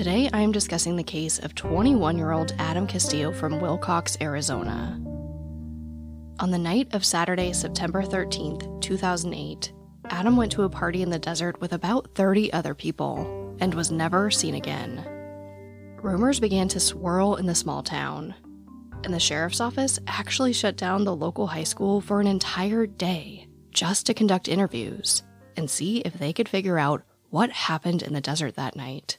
Today, I am discussing the case of 21 year old Adam Castillo from Willcox, Arizona. On the night of Saturday, September 13th, 2008, Adam went to a party in the desert with about 30 other people and was never seen again. Rumors began to swirl in the small town, and the sheriff's office actually shut down the local high school for an entire day just to conduct interviews and see if they could figure out what happened in the desert that night.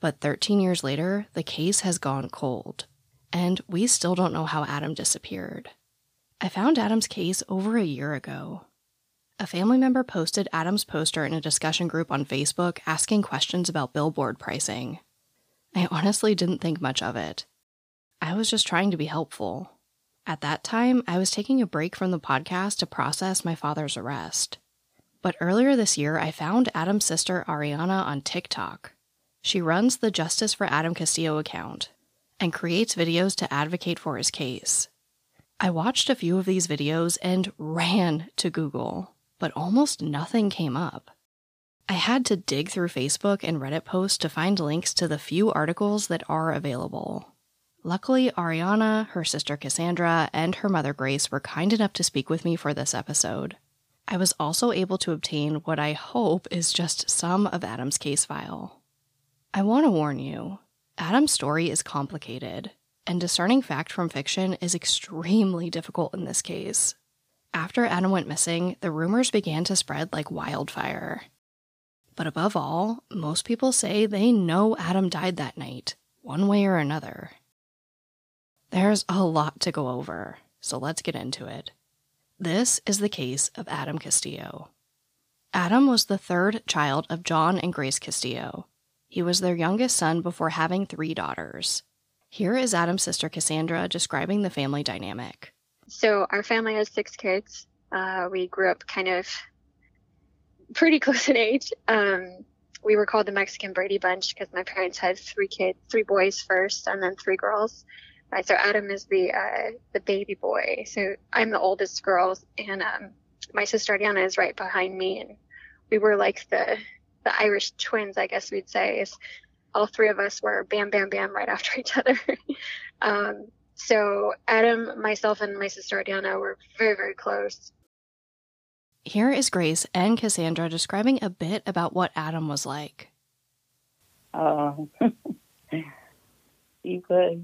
But 13 years later, the case has gone cold, and we still don't know how Adam disappeared. I found Adam's case over a year ago. A family member posted Adam's poster in a discussion group on Facebook asking questions about billboard pricing. I honestly didn't think much of it. I was just trying to be helpful. At that time, I was taking a break from the podcast to process my father's arrest. But earlier this year, I found Adam's sister Ariana on TikTok. She runs the Justice for Adam Castillo account and creates videos to advocate for his case. I watched a few of these videos and ran to Google, but almost nothing came up. I had to dig through Facebook and Reddit posts to find links to the few articles that are available. Luckily, Ariana, her sister Cassandra, and her mother Grace were kind enough to speak with me for this episode. I was also able to obtain what I hope is just some of Adam's case file. I want to warn you Adam's story is complicated, and discerning fact from fiction is extremely difficult in this case. After Adam went missing, the rumors began to spread like wildfire. But above all, most people say they know Adam died that night, one way or another. There's a lot to go over, so let's get into it. This is the case of Adam Castillo. Adam was the third child of John and Grace Castillo, he was their youngest son before having three daughters. Here is Adam's sister Cassandra describing the family dynamic. So, our family has six kids. Uh, we grew up kind of pretty close in age. Um, we were called the Mexican Brady Bunch because my parents had three kids, three boys first, and then three girls. Uh, so Adam is the uh, the baby boy. So I'm the oldest girl, and um, my sister Ariana is right behind me, and we were like the the Irish twins, I guess we'd say, is all three of us were bam, bam, bam right after each other. um, so Adam, myself, and my sister Ariana were very, very close. Here is Grace and Cassandra describing a bit about what Adam was like. Uh, he was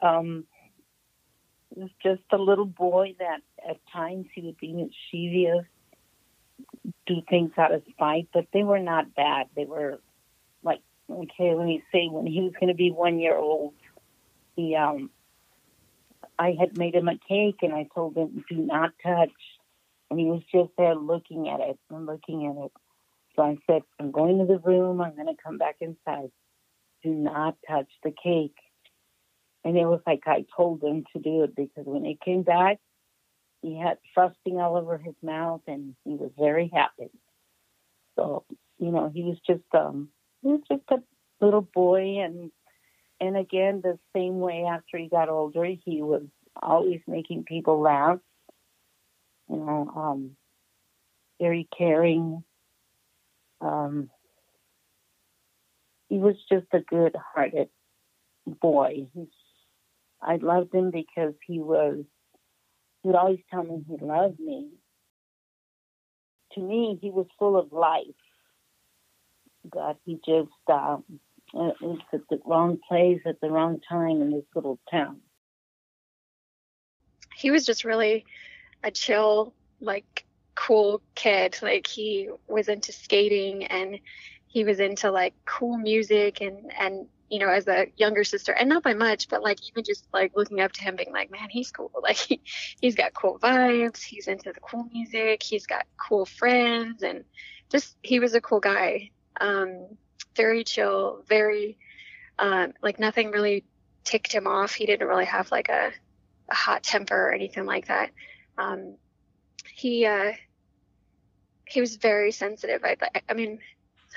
um, was just a little boy that at times he would be mischievous do things out of spite, but they were not bad. They were like, okay, let me say, when he was going to be one year old, he, um, I had made him a cake and I told him, do not touch. And he was just there looking at it and looking at it. So I said, I'm going to the room. I'm going to come back inside. Do not touch the cake. And it was like I told him to do it because when he came back, he had frosting all over his mouth and he was very happy. So, you know, he was just um he was just a little boy and and again the same way after he got older he was always making people laugh. You know, um very caring. Um he was just a good hearted boy. He's I loved him because he was would always tell me he loved me. To me, he was full of life. But he just um, was at the wrong place at the wrong time in this little town. He was just really a chill, like cool kid. Like he was into skating and he was into like cool music and and you know, as a younger sister, and not by much, but like even just like looking up to him, being like, man, he's cool. Like he, he's got cool vibes. He's into the cool music. He's got cool friends, and just he was a cool guy. Um, very chill, very um, like nothing really ticked him off. He didn't really have like a, a hot temper or anything like that. Um, he uh, he was very sensitive. I, I mean,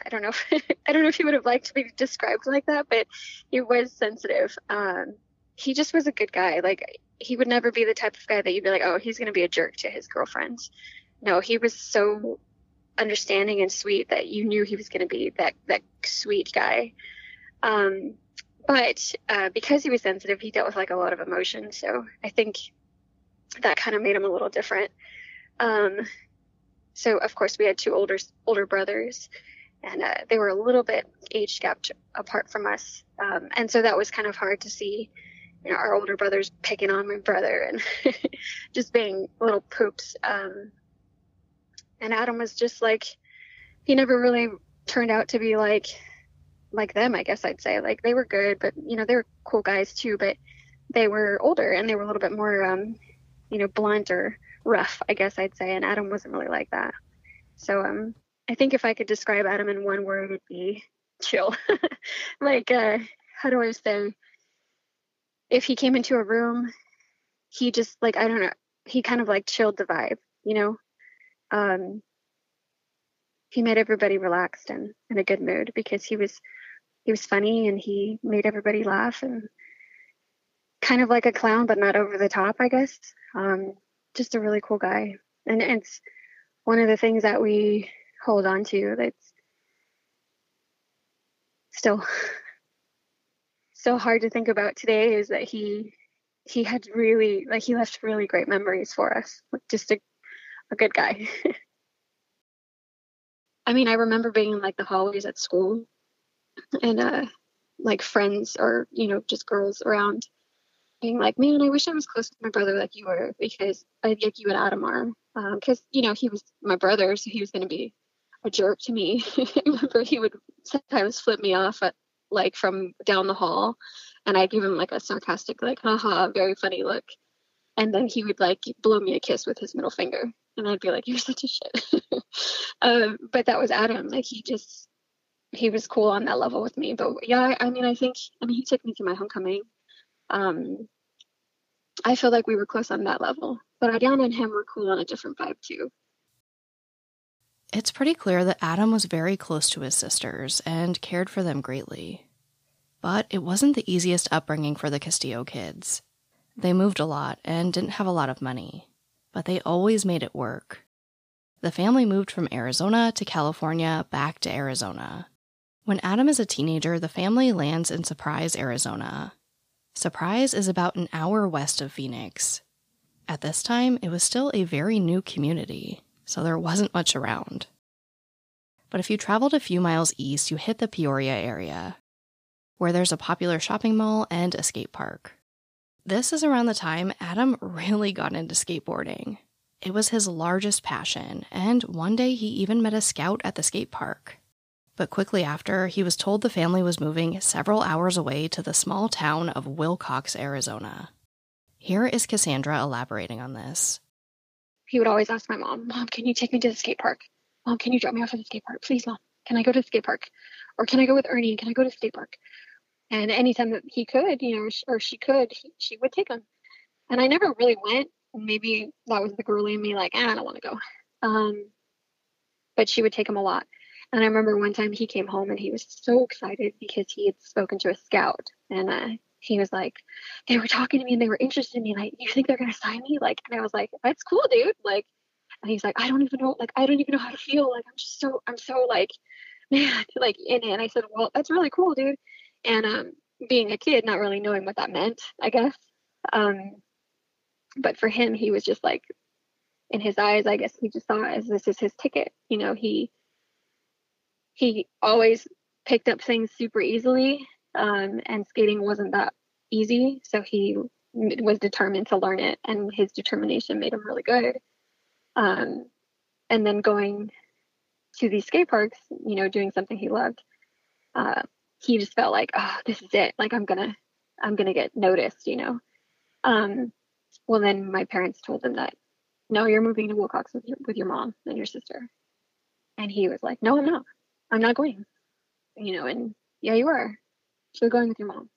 I don't know. If, I don't know if he would have liked to be described like that, but he was sensitive. Um, he just was a good guy. Like he would never be the type of guy that you'd be like, oh, he's gonna be a jerk to his girlfriends. No, he was so understanding and sweet that you knew he was gonna be that that sweet guy. Um, but uh, because he was sensitive, he dealt with like a lot of emotion. So I think that kind of made him a little different. Um, so of course we had two older older brothers, and uh, they were a little bit age gapped apart from us, um, and so that was kind of hard to see. You know, our older brothers picking on my brother and just being little poops. Um, and Adam was just like, he never really turned out to be like like them, I guess I'd say. Like they were good, but you know, they were cool guys too, but they were older and they were a little bit more um, you know, blunt or rough, I guess I'd say. And Adam wasn't really like that. So um I think if I could describe Adam in one word it'd be chill. like uh how do I say if he came into a room, he just like I don't know, he kind of like chilled the vibe, you know? Um he made everybody relaxed and in a good mood because he was he was funny and he made everybody laugh and kind of like a clown, but not over the top, I guess. Um, just a really cool guy. And it's one of the things that we hold on to that's still so hard to think about today is that he he had really like he left really great memories for us like just a, a good guy. I mean i remember being in like the hallways at school and uh like friends or you know just girls around being like man i wish i was close to my brother like you were because i like you and adam are because um, you know he was my brother so he was going to be a jerk to me i remember he would sometimes flip me off at like from down the hall and i'd give him like a sarcastic like haha very funny look and then he would like blow me a kiss with his middle finger and i'd be like you're such a shit um, but that was adam like he just he was cool on that level with me. But yeah, I, I mean, I think I mean he took me to my homecoming. Um, I feel like we were close on that level, but Adriana and him were cool on a different vibe too. It's pretty clear that Adam was very close to his sisters and cared for them greatly. But it wasn't the easiest upbringing for the Castillo kids. They moved a lot and didn't have a lot of money, but they always made it work. The family moved from Arizona to California back to Arizona. When Adam is a teenager, the family lands in Surprise, Arizona. Surprise is about an hour west of Phoenix. At this time, it was still a very new community, so there wasn't much around. But if you traveled a few miles east, you hit the Peoria area, where there's a popular shopping mall and a skate park. This is around the time Adam really got into skateboarding. It was his largest passion, and one day he even met a scout at the skate park but quickly after, he was told the family was moving several hours away to the small town of Willcox, Arizona. Here is Cassandra elaborating on this. He would always ask my mom, Mom, can you take me to the skate park? Mom, can you drop me off at the skate park? Please, Mom, can I go to the skate park? Or can I go with Ernie? Can I go to the skate park? And anytime that he could, you know, or she could, he, she would take him. And I never really went. Maybe that was the girly in me, like, ah, I don't want to go. Um, but she would take him a lot. And I remember one time he came home and he was so excited because he had spoken to a scout and uh, he was like, they were talking to me and they were interested in me. Like, you think they're gonna sign me? Like, and I was like, that's cool, dude. Like, and he's like, I don't even know, like, I don't even know how to feel. Like, I'm just so, I'm so like, man, like in it. And I said, well, that's really cool, dude. And um, being a kid, not really knowing what that meant, I guess. Um, but for him, he was just like, in his eyes, I guess he just saw as this is his ticket. You know, he he always picked up things super easily, um, and skating wasn't that easy. So he was determined to learn it, and his determination made him really good. Um, and then going to these skate parks, you know, doing something he loved, uh, he just felt like, oh, this is it. Like I'm gonna, I'm gonna get noticed, you know. Um, well, then my parents told him that, no, you're moving to Willcox with your with your mom and your sister, and he was like, no, I'm not. I'm not going. You know, and yeah, you are. So going with your mom.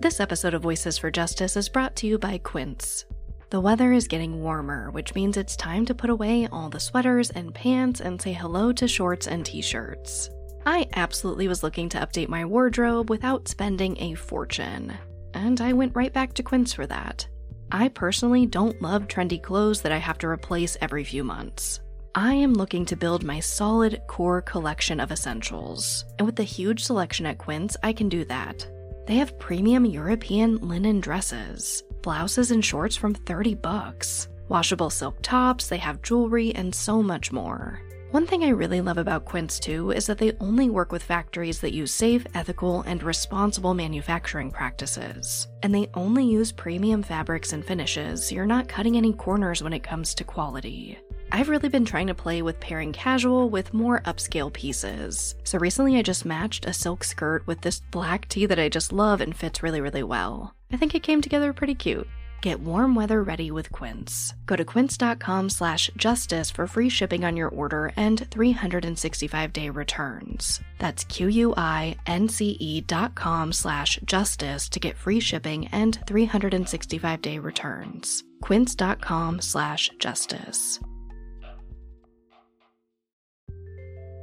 This episode of Voices for Justice is brought to you by Quince. The weather is getting warmer, which means it's time to put away all the sweaters and pants and say hello to shorts and t shirts. I absolutely was looking to update my wardrobe without spending a fortune, and I went right back to Quince for that. I personally don't love trendy clothes that I have to replace every few months. I am looking to build my solid core collection of essentials, and with the huge selection at Quince, I can do that. They have premium European linen dresses, blouses and shorts from 30 bucks, washable silk tops, they have jewelry, and so much more. One thing I really love about Quince too is that they only work with factories that use safe, ethical, and responsible manufacturing practices. And they only use premium fabrics and finishes, so you're not cutting any corners when it comes to quality. I've really been trying to play with pairing casual with more upscale pieces. So recently I just matched a silk skirt with this black tee that I just love and fits really, really well. I think it came together pretty cute. Get warm weather ready with Quince. Go to quince.com slash justice for free shipping on your order and 365-day returns. That's q-u-i-n-c-e dot com slash justice to get free shipping and 365-day returns. quince.com slash justice.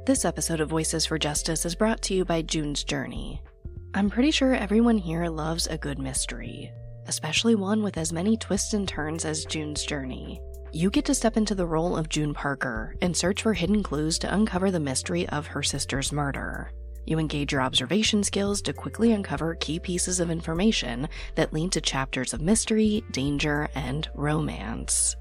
This episode of Voices for Justice is brought to you by June's Journey. I'm pretty sure everyone here loves a good mystery, especially one with as many twists and turns as June's Journey. You get to step into the role of June Parker and search for hidden clues to uncover the mystery of her sister's murder. You engage your observation skills to quickly uncover key pieces of information that lead to chapters of mystery, danger, and romance.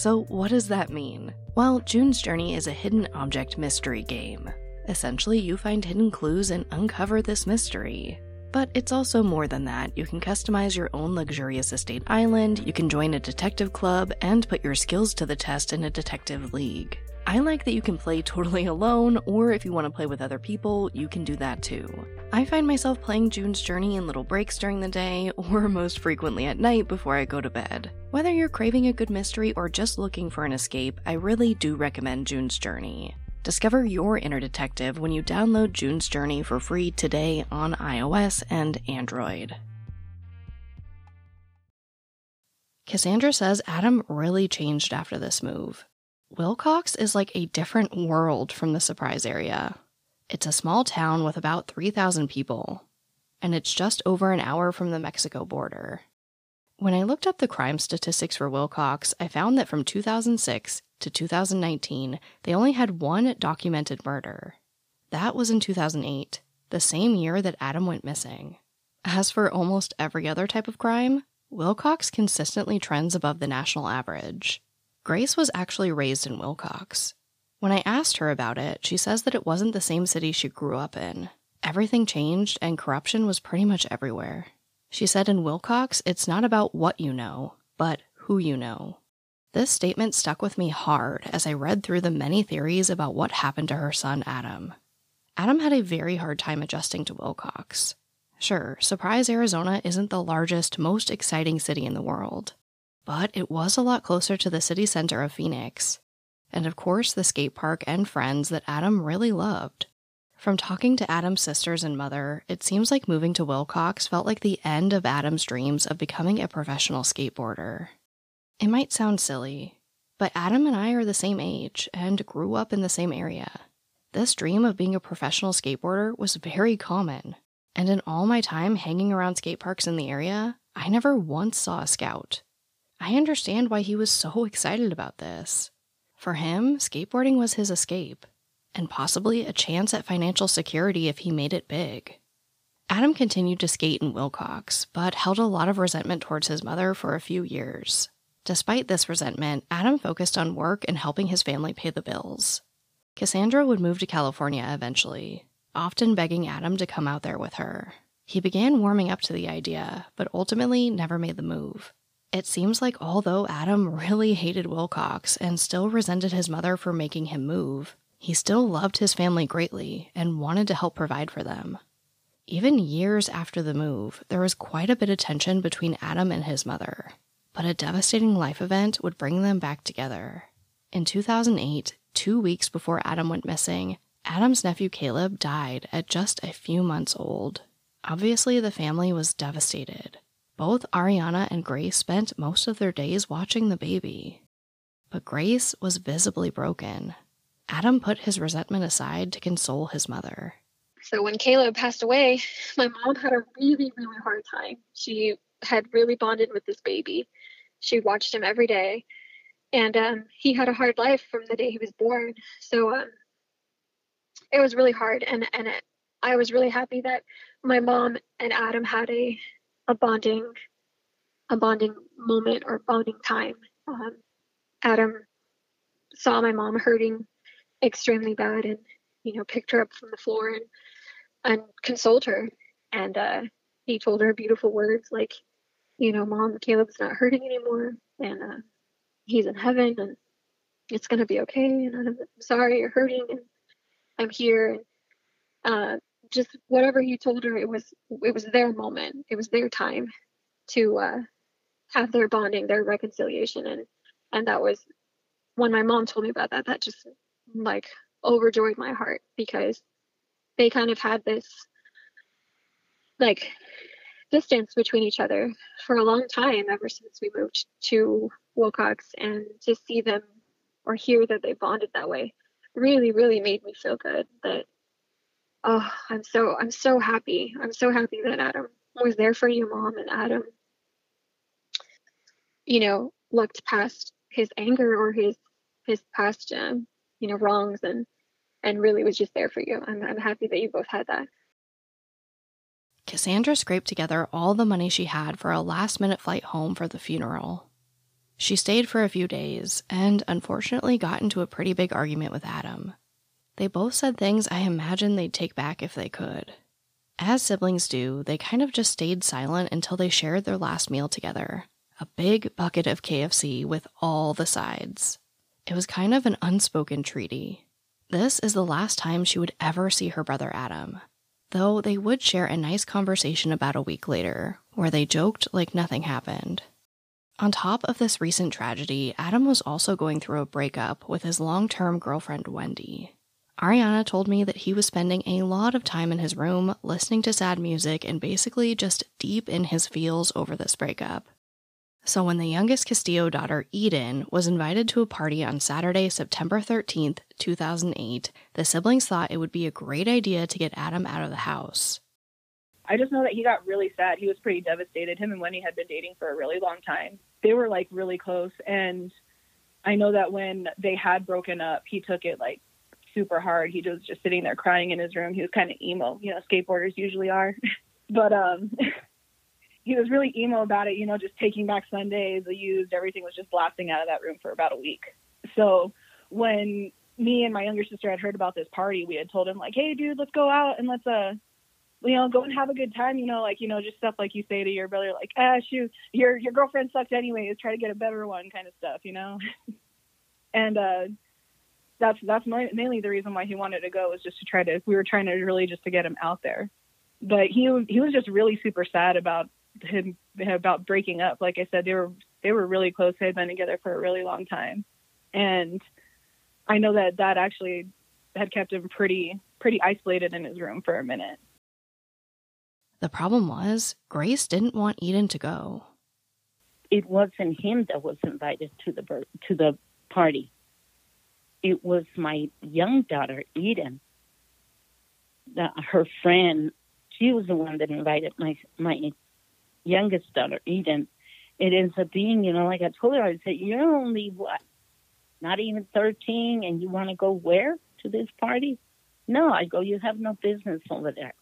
So, what does that mean? Well, June's Journey is a hidden object mystery game. Essentially, you find hidden clues and uncover this mystery. But it's also more than that. You can customize your own luxurious estate island, you can join a detective club, and put your skills to the test in a detective league. I like that you can play totally alone, or if you want to play with other people, you can do that too. I find myself playing June's Journey in little breaks during the day, or most frequently at night before I go to bed. Whether you're craving a good mystery or just looking for an escape, I really do recommend June's Journey. Discover your inner detective when you download June's Journey for free today on iOS and Android. Cassandra says Adam really changed after this move. Willcox is like a different world from the surprise area. It's a small town with about 3,000 people, and it's just over an hour from the Mexico border. When I looked up the crime statistics for Willcox, I found that from 2006 to 2019, they only had one documented murder. That was in 2008, the same year that Adam went missing. As for almost every other type of crime, Willcox consistently trends above the national average. Grace was actually raised in Willcox. When I asked her about it, she says that it wasn't the same city she grew up in. Everything changed and corruption was pretty much everywhere. She said in Willcox, it's not about what you know, but who you know. This statement stuck with me hard as I read through the many theories about what happened to her son Adam. Adam had a very hard time adjusting to Willcox. Sure, Surprise, Arizona isn't the largest, most exciting city in the world, but it was a lot closer to the city center of Phoenix. And of course, the skate park and friends that Adam really loved. From talking to Adam's sisters and mother, it seems like moving to Willcox felt like the end of Adam's dreams of becoming a professional skateboarder. It might sound silly, but Adam and I are the same age and grew up in the same area. This dream of being a professional skateboarder was very common, and in all my time hanging around skate parks in the area, I never once saw a scout. I understand why he was so excited about this. For him, skateboarding was his escape, and possibly a chance at financial security if he made it big. Adam continued to skate in Willcox, but held a lot of resentment towards his mother for a few years. Despite this resentment, Adam focused on work and helping his family pay the bills. Cassandra would move to California eventually, often begging Adam to come out there with her. He began warming up to the idea, but ultimately never made the move. It seems like although Adam really hated Willcox and still resented his mother for making him move, He still loved his family greatly and wanted to help provide for them. Even years after the move, there was quite a bit of tension between Adam and his mother, but a devastating life event would bring them back together. In 2008, two weeks before Adam went missing, Adam's nephew Caleb died at just a few months old. Obviously, the family was devastated. Both Ariana and Grace spent most of their days watching the baby. But Grace was visibly broken. Adam put his resentment aside to console his mother. So when Caleb passed away, my mom had a really, really hard time. She had really bonded with this baby. She watched him every day, and um, he had a hard life from the day he was born. So um, it was really hard, and and it, I was really happy that my mom and Adam had a a bonding a bonding moment or bonding time. Um, Adam saw my mom hurting extremely bad, and you know picked her up from the floor and and consoled her. And uh, he told her beautiful words like, you know, Mom, Caleb's not hurting anymore, and uh, he's in heaven, and it's gonna be okay. And I'm sorry you're hurting, and I'm here. And uh, just whatever he told her, it was it was their moment. It was their time to uh, have their bonding, their reconciliation, and and that was when my mom told me about that. That just like overjoyed my heart because they kind of had this like distance between each other for a long time ever since we moved to Willcox and to see them or hear that they bonded that way really really made me feel good that oh I'm so I'm so happy I'm so happy that Adam was there for you mom and Adam you know looked past his anger or his his past um, you know wrongs and and really was just there for you. I'm, I'm happy that you both had that. Cassandra scraped together all the money she had for a last minute flight home for the funeral. She stayed for a few days and unfortunately got into a pretty big argument with Adam. They both said things I imagine they'd take back if they could. As siblings do, they kind of just stayed silent until they shared their last meal together a big bucket of KFC with all the sides. It was kind of an unspoken treaty. This is the last time she would ever see her brother Adam, though they would share a nice conversation about a week later, where they joked like nothing happened. On top of this recent tragedy, Adam was also going through a breakup with his long term girlfriend, Wendy. Ariana told me that he was spending a lot of time in his room listening to sad music and basically just deep in his feels over this breakup. So, when the youngest Castillo daughter, Eden, was invited to a party on Saturday, September 13th, 2008, the siblings thought it would be a great idea to get Adam out of the house. I just know that he got really sad. He was pretty devastated. Him and Wendy had been dating for a really long time. They were like really close. And I know that when they had broken up, he took it like super hard. He was just sitting there crying in his room. He was kind of emo, you know, skateboarders usually are. but um he was really emo about it, you know, just taking back Sundays, the used, everything was just blasting out of that room for about a week. So when me and my younger sister had heard about this party, we had told him like, "Hey, dude, let's go out and let's uh, you know, go and have a good time." You know, like you know, just stuff like you say to your brother, like, "Ah, shoot, your your girlfriend sucks anyways. Try to get a better one," kind of stuff, you know. and uh, that's that's mainly the reason why he wanted to go was just to try to. We were trying to really just to get him out there, but he he was just really super sad about him about breaking up. Like I said, they were they were really close. They had been together for a really long time, and I know that that actually had kept him pretty pretty isolated in his room for a minute. The problem was Grace didn't want Eden to go. It wasn't him that was invited to the to the party. It was my young daughter Eden. The, her friend, she was the one that invited my my youngest daughter, Eden, it ends up being, you know, like I told her, I said, you're only what, not even 13, and you want to go where to this party? No, I go, you have no business over there.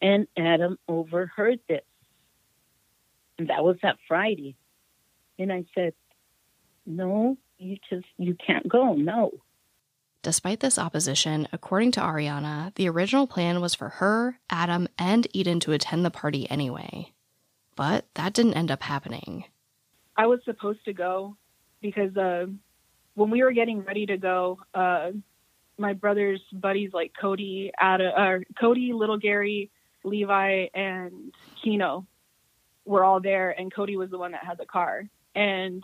And Adam overheard this. And that was that Friday. And I said, no, you just, you can't go. No. Despite this opposition, according to Ariana, the original plan was for her, Adam, and Eden to attend the party anyway. But that didn't end up happening. I was supposed to go because uh, when we were getting ready to go, uh, my brother's buddies like Cody, Ada, uh, Cody, Little Gary, Levi, and Kino were all there, and Cody was the one that had the car. And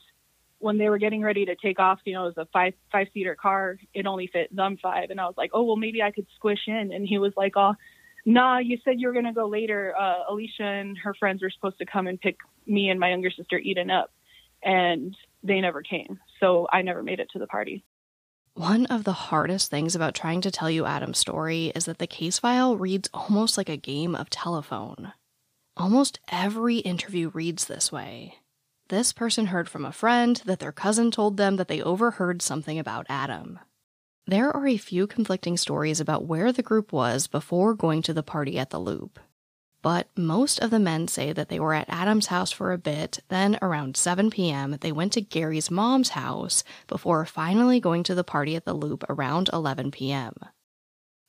when they were getting ready to take off, you know, it was a five five seater car. It only fit them five, and I was like, oh well, maybe I could squish in. And he was like, oh, nah, you said you were gonna go later. Uh, Alicia and her friends were supposed to come and pick me and my younger sister Eden up, and they never came, so I never made it to the party. One of the hardest things about trying to tell you Adam's story is that the case file reads almost like a game of telephone. Almost every interview reads this way. This person heard from a friend that their cousin told them that they overheard something about Adam. There are a few conflicting stories about where the group was before going to the party at the Loop. But most of the men say that they were at Adam's house for a bit, then around 7 p.m., they went to Gary's mom's house before finally going to the party at the Loop around 11 p.m.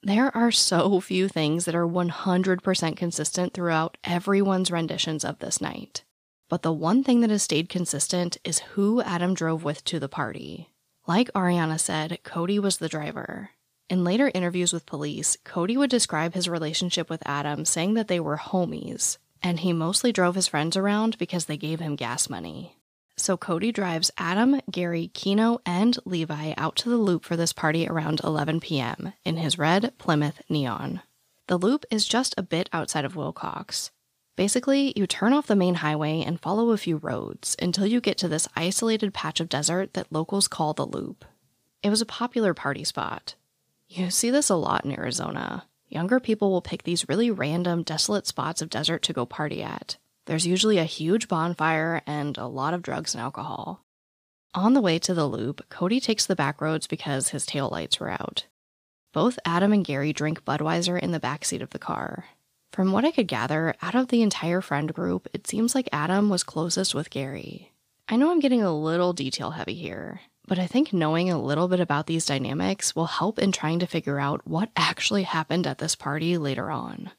There are so few things that are 100% consistent throughout everyone's renditions of this night. But the one thing that has stayed consistent is who Adam drove with to the party. Like Ariana said, Cody was the driver. In later interviews with police, Cody would describe his relationship with Adam, saying that they were homies, and he mostly drove his friends around because they gave him gas money. So Cody drives Adam, Gary, Kino, and Levi out to the loop for this party around 11 p.m. in his red Plymouth Neon. The loop is just a bit outside of Willcox. Basically, you turn off the main highway and follow a few roads until you get to this isolated patch of desert that locals call the loop. It was a popular party spot, you see this a lot in Arizona. Younger people will pick these really random, desolate spots of desert to go party at. There's usually a huge bonfire and a lot of drugs and alcohol. On the way to the loop, Cody takes the back roads because his tail lights were out. Both Adam and Gary drink Budweiser in the backseat of the car. From what I could gather, out of the entire friend group, it seems like Adam was closest with Gary. I know I'm getting a little detail heavy here, but I think knowing a little bit about these dynamics will help in trying to figure out what actually happened at this party later on.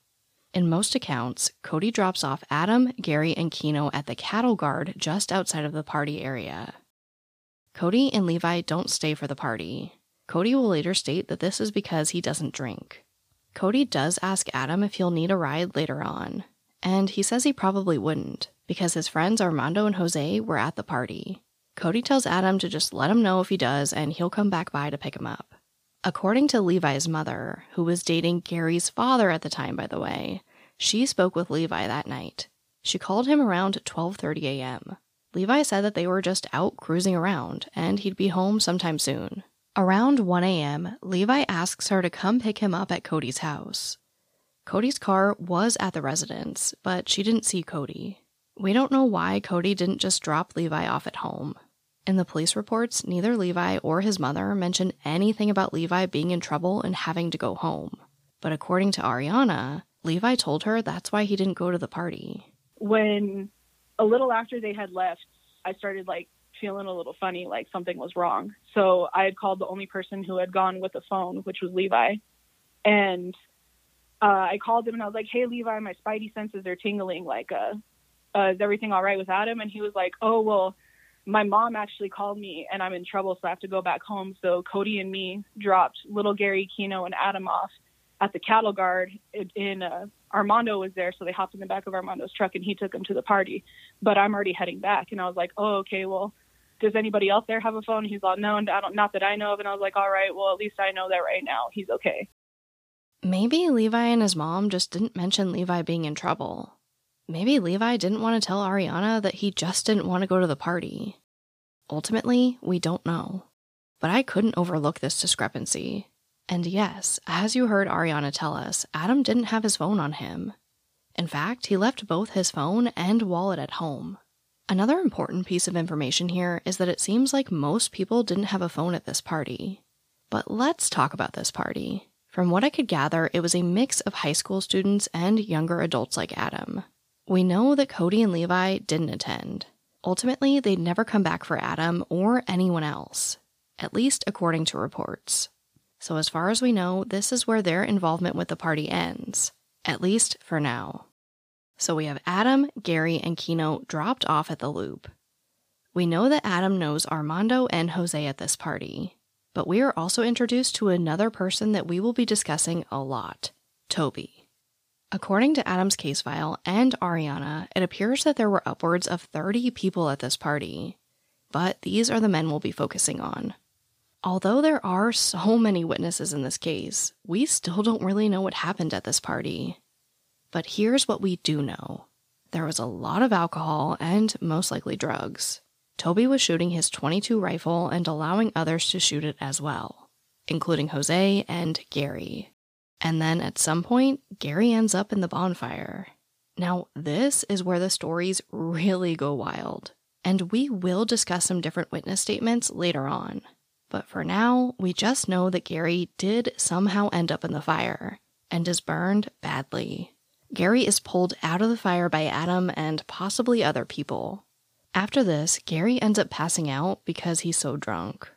In most accounts, Cody drops off Adam, Gary, and Kino at the cattle guard just outside of the party area. Cody and Levi don't stay for the party. Cody will later state that this is because he doesn't drink. Cody does ask Adam if he'll need a ride later on, and he says he probably wouldn't because his friends Armando and Jose were at the party. Cody tells Adam to just let him know if he does and he'll come back by to pick him up. According to Levi's mother, who was dating Gary's father at the time by the way, she spoke with Levi that night. She called him around 12:30 a.m. Levi said that they were just out cruising around and he'd be home sometime soon. Around 1 a.m., Levi asks her to come pick him up at Cody's house. Cody's car was at the residence, but she didn't see Cody. We don't know why Cody didn't just drop Levi off at home. In the police reports, neither Levi or his mother mention anything about Levi being in trouble and having to go home. But according to Ariana, Levi told her that's why he didn't go to the party. When a little after they had left, I started like feeling a little funny, like something was wrong. So I had called the only person who had gone with the phone, which was Levi. And uh, I called him and I was like, "Hey, Levi, my spidey senses are tingling. Like, uh, uh, is everything all right with Adam? And he was like, oh, well, my mom actually called me and I'm in trouble, so I have to go back home. So Cody and me dropped little Gary, Kino, and Adam off at the cattle guard in uh, Armando was there, so they hopped in the back of Armando's truck and he took them to the party. But I'm already heading back, and I was like, oh, okay, well, does anybody else there have a phone? He's like, no, I don't, not that I know of. And I was like, all right, well, at least I know that right now he's okay. Maybe Levi and his mom just didn't mention Levi being in trouble. Maybe Levi didn't want to tell Ariana that he just didn't want to go to the party. Ultimately, we don't know. But I couldn't overlook this discrepancy. And yes, as you heard Ariana tell us, Adam didn't have his phone on him. In fact, he left both his phone and wallet at home. Another important piece of information here is that it seems like most people didn't have a phone at this party. But let's talk about this party. From what I could gather, it was a mix of high school students and younger adults like Adam. We know that Cody and Levi didn't attend. Ultimately, they'd never come back for Adam or anyone else, at least according to reports. So, as far as we know, this is where their involvement with the party ends, at least for now. So, we have Adam, Gary, and Kino dropped off at the loop. We know that Adam knows Armando and Jose at this party. But we are also introduced to another person that we will be discussing a lot Toby. According to Adam's case file and Ariana, it appears that there were upwards of 30 people at this party. But these are the men we'll be focusing on. Although there are so many witnesses in this case, we still don't really know what happened at this party. But here's what we do know there was a lot of alcohol and most likely drugs. Toby was shooting his 22 rifle and allowing others to shoot it as well, including Jose and Gary. And then at some point, Gary ends up in the bonfire. Now, this is where the stories really go wild, and we will discuss some different witness statements later on. But for now, we just know that Gary did somehow end up in the fire and is burned badly. Gary is pulled out of the fire by Adam and possibly other people. After this, Gary ends up passing out because he's so drunk.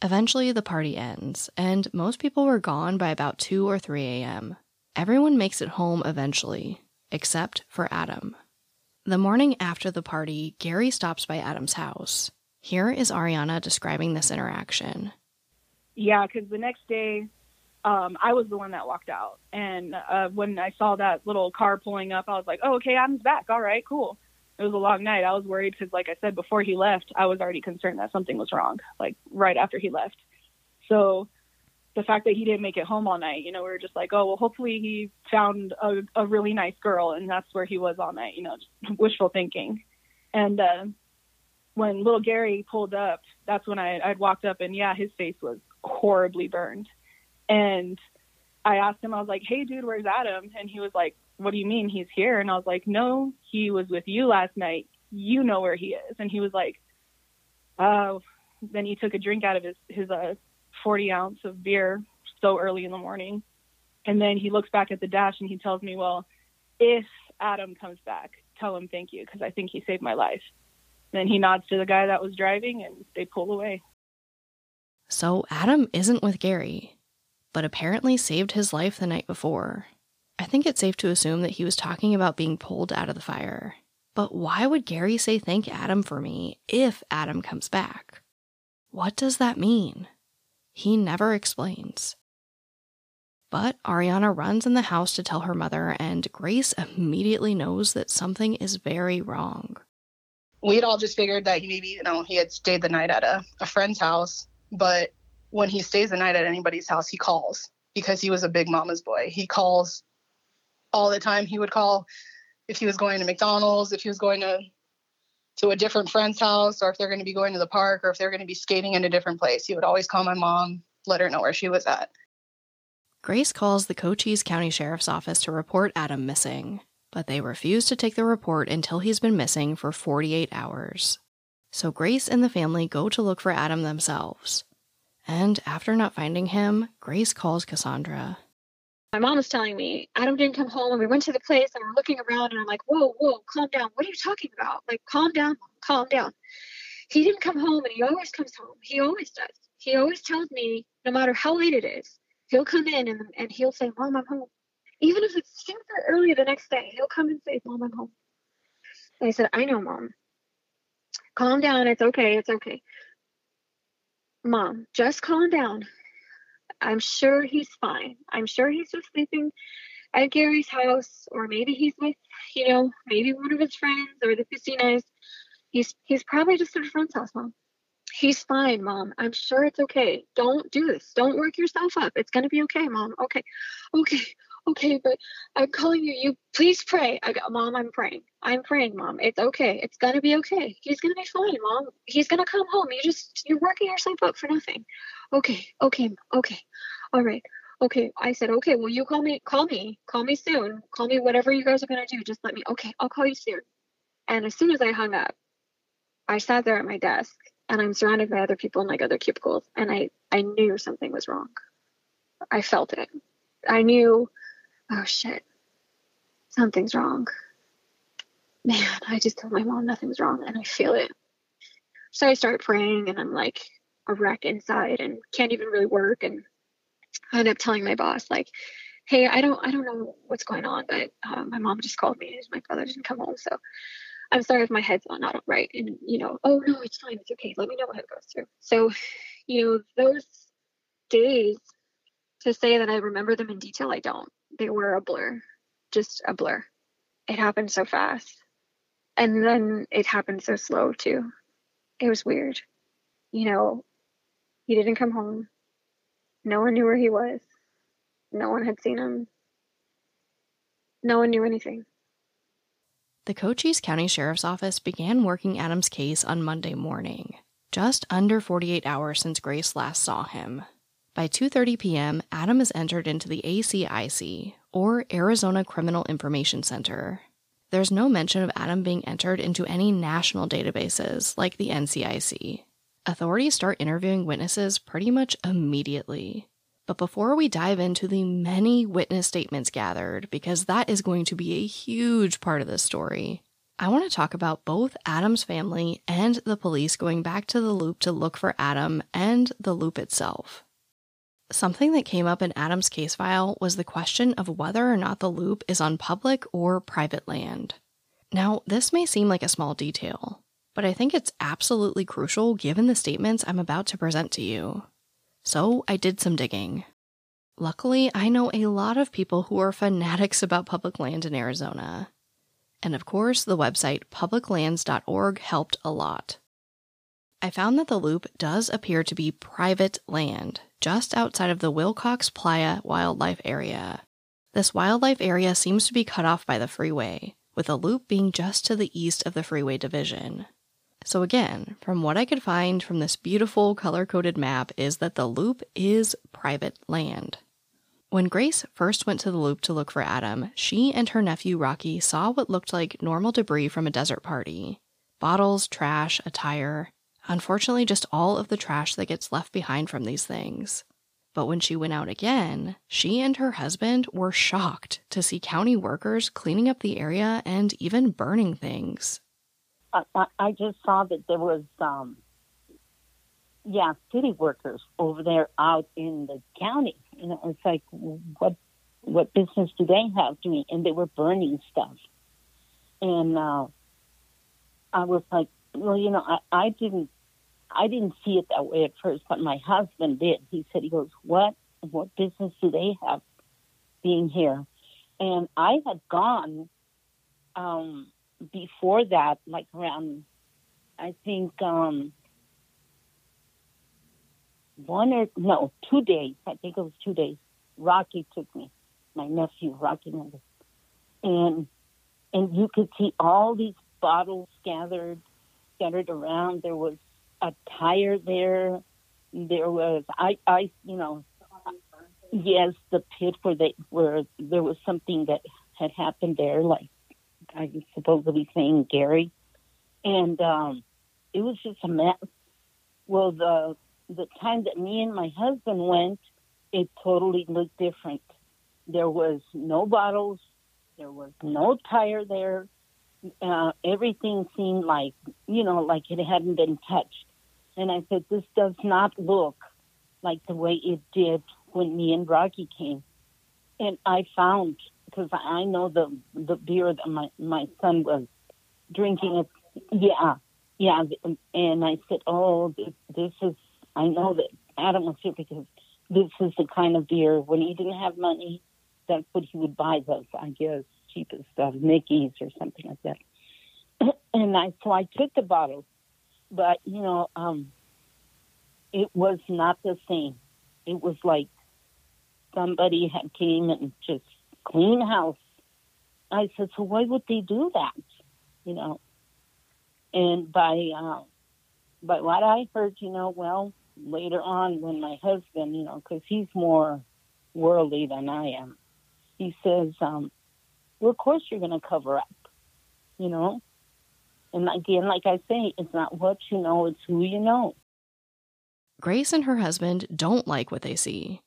Eventually, the party ends, and most people were gone by about 2 or 3 a.m. Everyone makes it home eventually, except for Adam. The morning after the party, Gary stops by Adam's house. Here is Ariana describing this interaction. Yeah, because the next day, um, I was the one that walked out. And uh, when I saw that little car pulling up, I was like, oh, okay, Adam's back. All right, cool it was a long night. I was worried because, like I said, before he left, I was already concerned that something was wrong, like right after he left. So the fact that he didn't make it home all night, you know, we were just like, oh, well, hopefully he found a, a really nice girl and that's where he was all night, you know, just wishful thinking. And uh, when little Gary pulled up, that's when I, I'd walked up and yeah, his face was horribly burned. And I asked him, I was like, hey, dude, where's Adam? And he was like, what do you mean he's here? And I was like, no, he was with you last night. You know where he is. And he was like, oh, then he took a drink out of his, his, uh, 40 ounce of beer so early in the morning. And then he looks back at the dash and he tells me, well, if Adam comes back, tell him thank you because I think he saved my life. Then he nods to the guy that was driving and they pull away. So Adam isn't with Gary, but apparently saved his life the night before. I think it's safe to assume that he was talking about being pulled out of the fire. But why would Gary say thank Adam for me if Adam comes back? What does that mean? He never explains. But Ariana runs in the house to tell her mother, and Grace immediately knows that something is very wrong. We'd all just figured that he maybe, you know, he had stayed the night at a, a friend's house, but when he stays the night at anybody's house, he calls because he was a big mama's boy. He calls all the time. He would call if he was going to McDonald's, if he was going to to a different friend's house, or if they're going to be going to the park, or if they're going to be skating in a different place. He would always call my mom, let her know where she was at. Grace calls the Cochise County Sheriff's Office to report Adam missing, but they refuse to take the report until he's been missing for 48 hours. So Grace and the family go to look for Adam themselves. And after not finding him, Grace calls Cassandra. My mom was telling me Adam didn't come home, and we went to the place and we're looking around, and I'm like, whoa, whoa, calm down. What are you talking about? Like, calm down, calm down. He didn't come home, and he always comes home. He always does. He always tells me, no matter how late it is, he'll come in and, and he'll say, Mom, I'm home. Even if it's super early the next day, he'll come and say, Mom, I'm home. And I said, I know, Mom. Calm down. It's okay. It's okay. Mom, just calm down. I'm sure he's fine. I'm sure he's just sleeping at Gary's house, or maybe he's with, you know, maybe one of his friends or the casinos. He's he's probably just at a friend's house, mom. He's fine, mom. I'm sure it's okay. Don't do this. Don't work yourself up. It's gonna be okay, mom. Okay, okay, okay. But I'm calling you. You please pray. I got, mom. I'm praying. I'm praying, mom. It's okay. It's gonna be okay. He's gonna be fine, mom. He's gonna come home. You just you're working yourself up for nothing okay, okay, okay, all right, okay. I said, okay, well, you call me, call me, call me soon, call me whatever you guys are gonna do. Just let me, okay, I'll call you soon. And as soon as I hung up, I sat there at my desk and I'm surrounded by other people in like other cubicles, and I I knew something was wrong. I felt it. I knew, oh shit, something's wrong. Man, I just told my mom nothing's wrong, and I feel it. So I start praying, and I'm like, a wreck inside and can't even really work. And I end up telling my boss, like, hey, I don't, I don't know what's going on, but um, my mom just called me and my brother didn't come home. So I'm sorry if my head's not right. And, you know, oh no, it's fine. It's okay. Let me know what it goes through. So, you know, those days to say that I remember them in detail. I don't. They were a blur, just a blur. It happened so fast. And then it happened so slow, too. It was weird. You know, he didn't come home. No one knew where he was. No one had seen him. No one knew anything. The Cochise County Sheriff's Office began working Adam's case on Monday morning, just under 48 hours since Grace last saw him. By 2:30 p.m., Adam is entered into the ACIC, or Arizona Criminal Information Center. There's no mention of Adam being entered into any national databases like the NCIC. Authorities start interviewing witnesses pretty much immediately. But before we dive into the many witness statements gathered, because that is going to be a huge part of this story, I want to talk about both Adam's family and the police going back to the loop to look for Adam and the loop itself. Something that came up in Adam's case file was the question of whether or not the loop is on public or private land. Now, this may seem like a small detail, but I think it's absolutely crucial given the statements I'm about to present to you. So I did some digging. Luckily, I know a lot of people who are fanatics about public land in Arizona. And of course, the website publiclands.org helped a lot. I found that the loop does appear to be private land, just outside of the Willcox Playa Wildlife Area. This wildlife area seems to be cut off by the freeway, with the loop being just to the east of the freeway division. So, again, from what I could find from this beautiful color coded map, is that the loop is private land. When Grace first went to the loop to look for Adam, she and her nephew Rocky saw what looked like normal debris from a desert party bottles, trash, a tire. Unfortunately, just all of the trash that gets left behind from these things. But when she went out again, she and her husband were shocked to see county workers cleaning up the area and even burning things. I, I just saw that there was, um, yeah, city workers over there out in the county. Know, it's like, what what business do they have doing? And they were burning stuff. And uh, I was like, well, you know, I, I didn't I didn't see it that way at first, but my husband did. He said, he goes, what what business do they have being here? And I had gone um, before that, like around, I think, um, one or no, two days. I think it was two days. Rocky took me, my nephew Rocky, and and you could see all these bottles gathered, scattered around. There was a tire there. There was I I you know yes the pit where they where there was something that had happened there like I supposed to be saying Gary, and um, it was just a mess. Well, the the time that me and my husband went, it totally looked different. There was no bottles, there was no tire there. Uh, everything seemed like you know, like it hadn't been touched. And I said, this does not look like the way it did when me and Rocky came. And I found because I know the the beer that my my son was drinking. It, yeah, yeah. And I said, oh, this, this is. I know that Adam was here because this is the kind of beer when he didn't have money. That's what he would buy those. I guess cheapest stuff, Mickey's or something like that. and I so I took the bottle, but you know, um, it was not the same. It was like somebody had came and just clean house. I said, so why would they do that? You know, and by uh, by what I heard, you know, well, later on when my husband, you know, because he's more worldly than I am, he says, um, well, of course you're going to cover up, you know. And again, like I say, it's not what you know, it's who you know. Grace and her husband don't like what they see.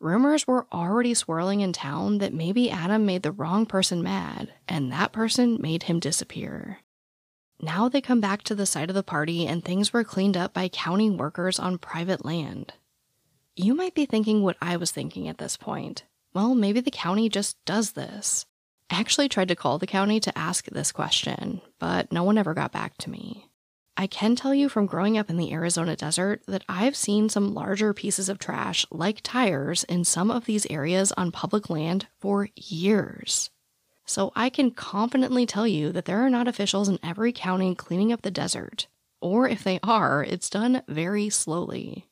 Rumors were already swirling in town that maybe Adam made the wrong person mad, and that person made him disappear. Now they come back to the site of the party and things were cleaned up by county workers on private land. You might be thinking what I was thinking at this point. Well, maybe the county just does this. I actually tried to call the county to ask this question, but no one ever got back to me. I can tell you from growing up in the Arizona desert that I've seen some larger pieces of trash, like tires, in some of these areas on public land for years. So I can confidently tell you that there are not officials in every county cleaning up the desert. Or if they are, it's done very slowly.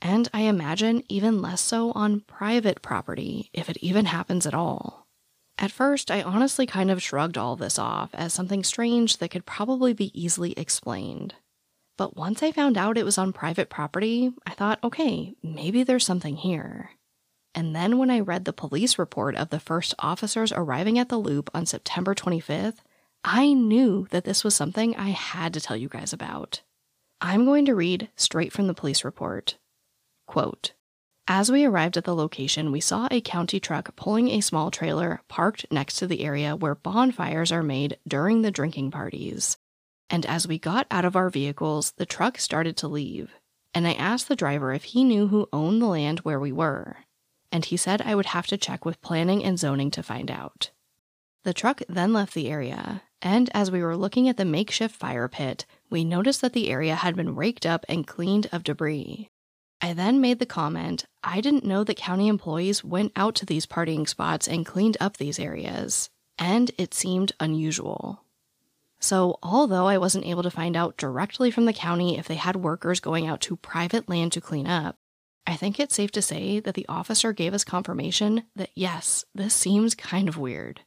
And I imagine even less so on private property, if it even happens at all. At first, I honestly kind of shrugged all this off as something strange that could probably be easily explained. But once I found out it was on private property, I thought, okay, maybe there's something here. And then when I read the police report of the first officers arriving at the loop on September 25th, I knew that this was something I had to tell you guys about. I'm going to read straight from the police report. Quote As we arrived at the location, we saw a county truck pulling a small trailer parked next to the area where bonfires are made during the drinking parties. And as we got out of our vehicles, the truck started to leave. And I asked the driver if he knew who owned the land where we were. And he said I would have to check with planning and zoning to find out. The truck then left the area, and as we were looking at the makeshift fire pit, we noticed that the area had been raked up and cleaned of debris. I then made the comment I didn't know that county employees went out to these partying spots and cleaned up these areas, and it seemed unusual. So, although I wasn't able to find out directly from the county if they had workers going out to private land to clean up, I think it's safe to say that the officer gave us confirmation that yes, this seems kind of weird.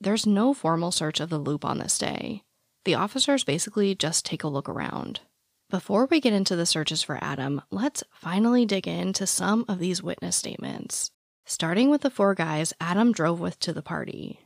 There's no formal search of the loop on this day. The officers basically just take a look around. Before we get into the searches for Adam, let's finally dig into some of these witness statements. Starting with the four guys Adam drove with to the party.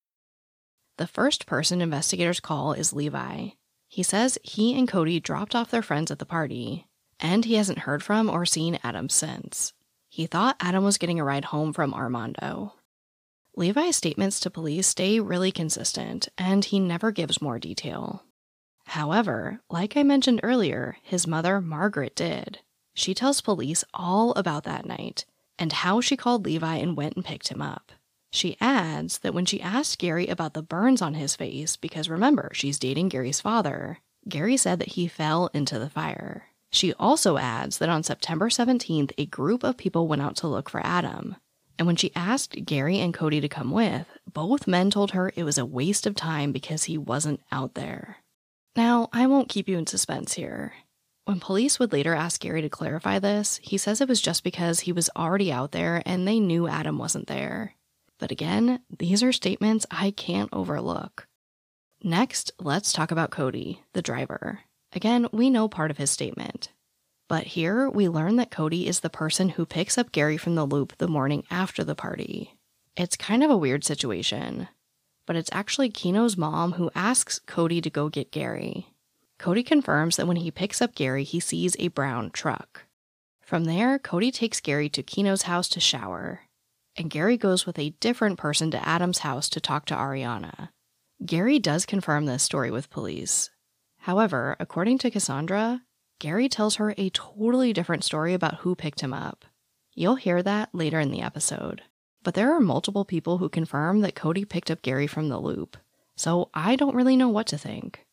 The first person investigators call is Levi. He says he and Cody dropped off their friends at the party, and he hasn't heard from or seen Adam since. He thought Adam was getting a ride home from Armando. Levi's statements to police stay really consistent, and he never gives more detail. However, like I mentioned earlier, his mother, Margaret, did. She tells police all about that night and how she called Levi and went and picked him up. She adds that when she asked Gary about the burns on his face, because remember, she's dating Gary's father, Gary said that he fell into the fire. She also adds that on September 17th, a group of people went out to look for Adam. And when she asked Gary and Cody to come with, both men told her it was a waste of time because he wasn't out there. Now, I won't keep you in suspense here. When police would later ask Gary to clarify this, he says it was just because he was already out there and they knew Adam wasn't there. But again, these are statements I can't overlook. Next, let's talk about Cody, the driver. Again, we know part of his statement. But here we learn that Cody is the person who picks up Gary from the loop the morning after the party. It's kind of a weird situation, but it's actually Kino's mom who asks Cody to go get Gary. Cody confirms that when he picks up Gary, he sees a brown truck. From there, Cody takes Gary to Kino's house to shower, and Gary goes with a different person to Adam's house to talk to Ariana. Gary does confirm this story with police. However, according to Cassandra, Gary tells her a totally different story about who picked him up. You'll hear that later in the episode. But there are multiple people who confirm that Cody picked up Gary from the loop, so I don't really know what to think.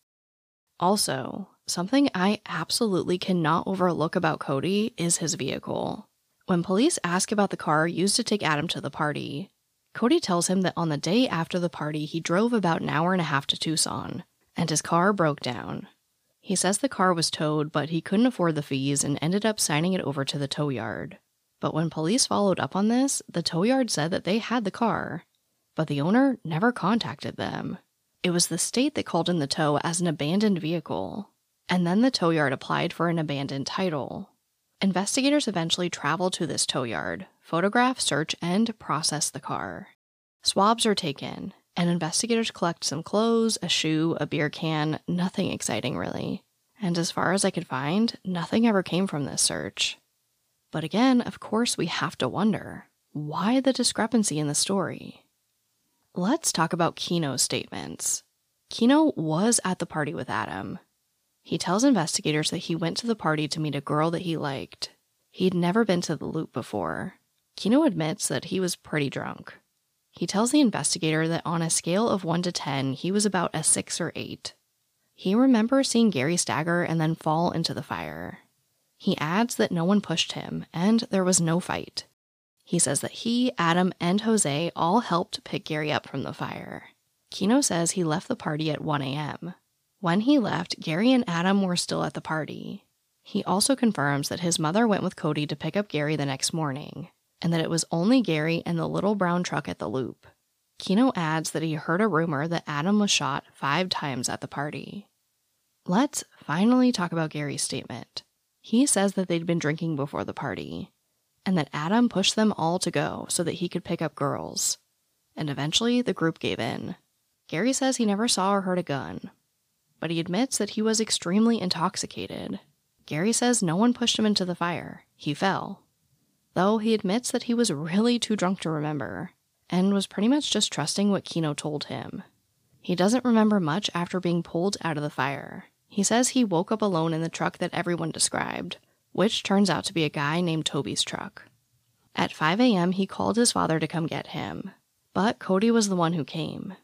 Also, something I absolutely cannot overlook about Cody is his vehicle. When police ask about the car used to take Adam to the party, Cody tells him that on the day after the party, he drove about an hour and a half to Tucson, and his car broke down. He says the car was towed, but he couldn't afford the fees and ended up signing it over to the tow yard. But when police followed up on this, the tow yard said that they had the car, but the owner never contacted them. It was the state that called in the tow as an abandoned vehicle, and then the tow yard applied for an abandoned title. Investigators eventually travel to this tow yard, photograph, search, and process the car. Swabs are taken, and investigators collect some clothes, a shoe, a beer can, nothing exciting really. and as far as I could find, nothing ever came from this search. But again, of course, we have to wonder why the discrepancy in the story? Let's talk about Kino's statements. Kino was at the party with Adam. He tells investigators that he went to the party to meet a girl that he liked. He'd never been to the loop before. Kino admits that he was pretty drunk. He tells the investigator that on a scale of 1 to 10, he was about a 6 or 8. He remembers seeing Gary stagger and then fall into the fire. He adds that no one pushed him and there was no fight. He says that he, Adam, and Jose all helped pick Gary up from the fire. Kino says he left the party at 1 a.m. When he left, Gary and Adam were still at the party. He also confirms that his mother went with Cody to pick up Gary the next morning, and that it was only Gary and the little brown truck at the loop. Kino adds that he heard a rumor that Adam was shot five times at the party. Let's finally talk about Gary's statement. He says that they'd been drinking before the party, and that Adam pushed them all to go so that he could pick up girls. And eventually, the group gave in. Gary says he never saw or heard a gun, but he admits that he was extremely intoxicated. Gary says no one pushed him into the fire, he fell. Though he admits that he was really too drunk to remember, and was pretty much just trusting what Kino told him. He doesn't remember much after being pulled out of the fire. He says he woke up alone in the truck that everyone described, which turns out to be a guy named Toby's truck. At 5 a.m., he called his father to come get him, but Cody was the one who came.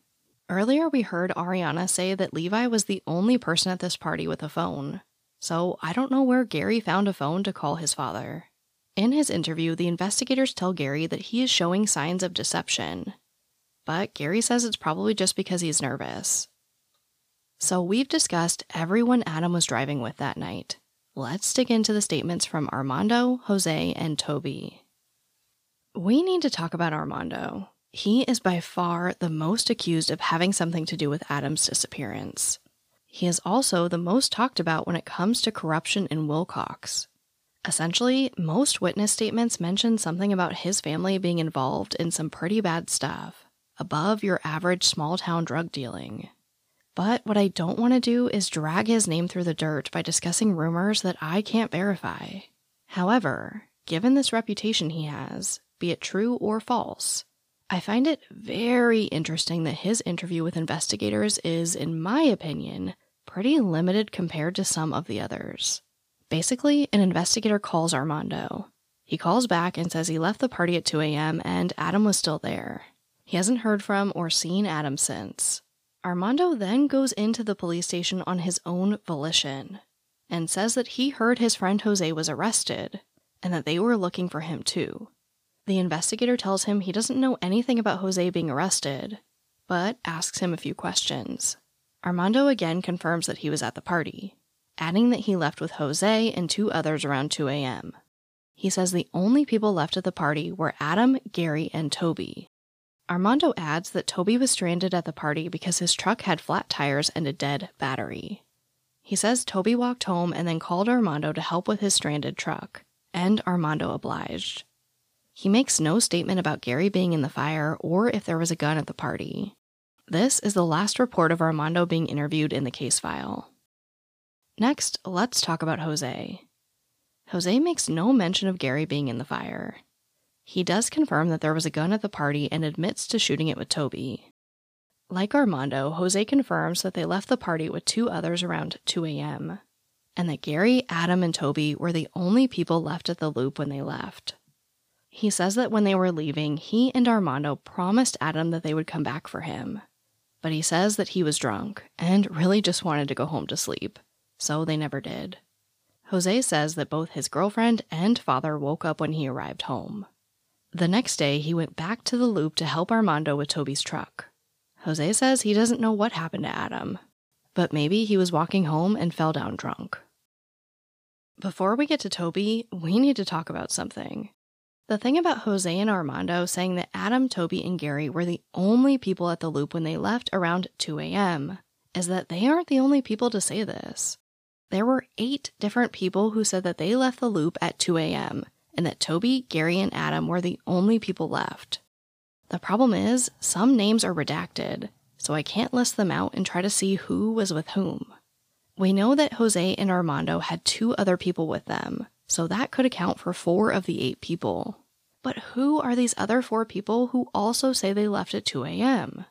Earlier, we heard Ariana say that Levi was the only person at this party with a phone, so I don't know where Gary found a phone to call his father. In his interview, the investigators tell Gary that he is showing signs of deception, but Gary says it's probably just because he's nervous. So we've discussed everyone Adam was driving with that night. Let's dig into the statements from Armando, Jose, and Toby. We need to talk about Armando. He is by far the most accused of having something to do with Adam's disappearance. He is also the most talked about when it comes to corruption in Willcox. Essentially, most witness statements mention something about his family being involved in some pretty bad stuff, above your average small town drug dealing. But what I don't want to do is drag his name through the dirt by discussing rumors that I can't verify. However, given this reputation he has, be it true or false, I find it very interesting that his interview with investigators is, in my opinion, pretty limited compared to some of the others. Basically, an investigator calls Armando. He calls back and says he left the party at 2 a.m. and Adam was still there. He hasn't heard from or seen Adam since. Armando then goes into the police station on his own volition and says that he heard his friend Jose was arrested and that they were looking for him too. The investigator tells him he doesn't know anything about Jose being arrested, but asks him a few questions. Armando again confirms that he was at the party, adding that he left with Jose and two others around 2 a.m. He says the only people left at the party were Adam, Gary, and Toby, Armando adds that Toby was stranded at the party because his truck had flat tires and a dead battery. He says Toby walked home and then called Armando to help with his stranded truck, and Armando obliged. He makes no statement about Gary being in the fire or if there was a gun at the party. This is the last report of Armando being interviewed in the case file. Next, let's talk about Jose. Jose makes no mention of Gary being in the fire. He does confirm that there was a gun at the party and admits to shooting it with Toby. Like Armando, Jose confirms that they left the party with two others around 2 a.m., and that Gary, Adam, and Toby were the only people left at the loop when they left. He says that when they were leaving, he and Armando promised Adam that they would come back for him. But he says that he was drunk and really just wanted to go home to sleep, so they never did. Jose says that both his girlfriend and father woke up when he arrived home. The next day, he went back to the loop to help Armando with Toby's truck. Jose says he doesn't know what happened to Adam, but maybe he was walking home and fell down drunk. Before we get to Toby, we need to talk about something. The thing about Jose and Armando saying that Adam, Toby, and Gary were the only people at the loop when they left around 2 a.m. is that they aren't the only people to say this. There were eight different people who said that they left the loop at 2 a.m., and that Toby, Gary, and Adam were the only people left. The problem is, some names are redacted, so I can't list them out and try to see who was with whom. We know that Jose and Armando had two other people with them, so that could account for four of the eight people. But who are these other four people who also say they left at 2 a.m.?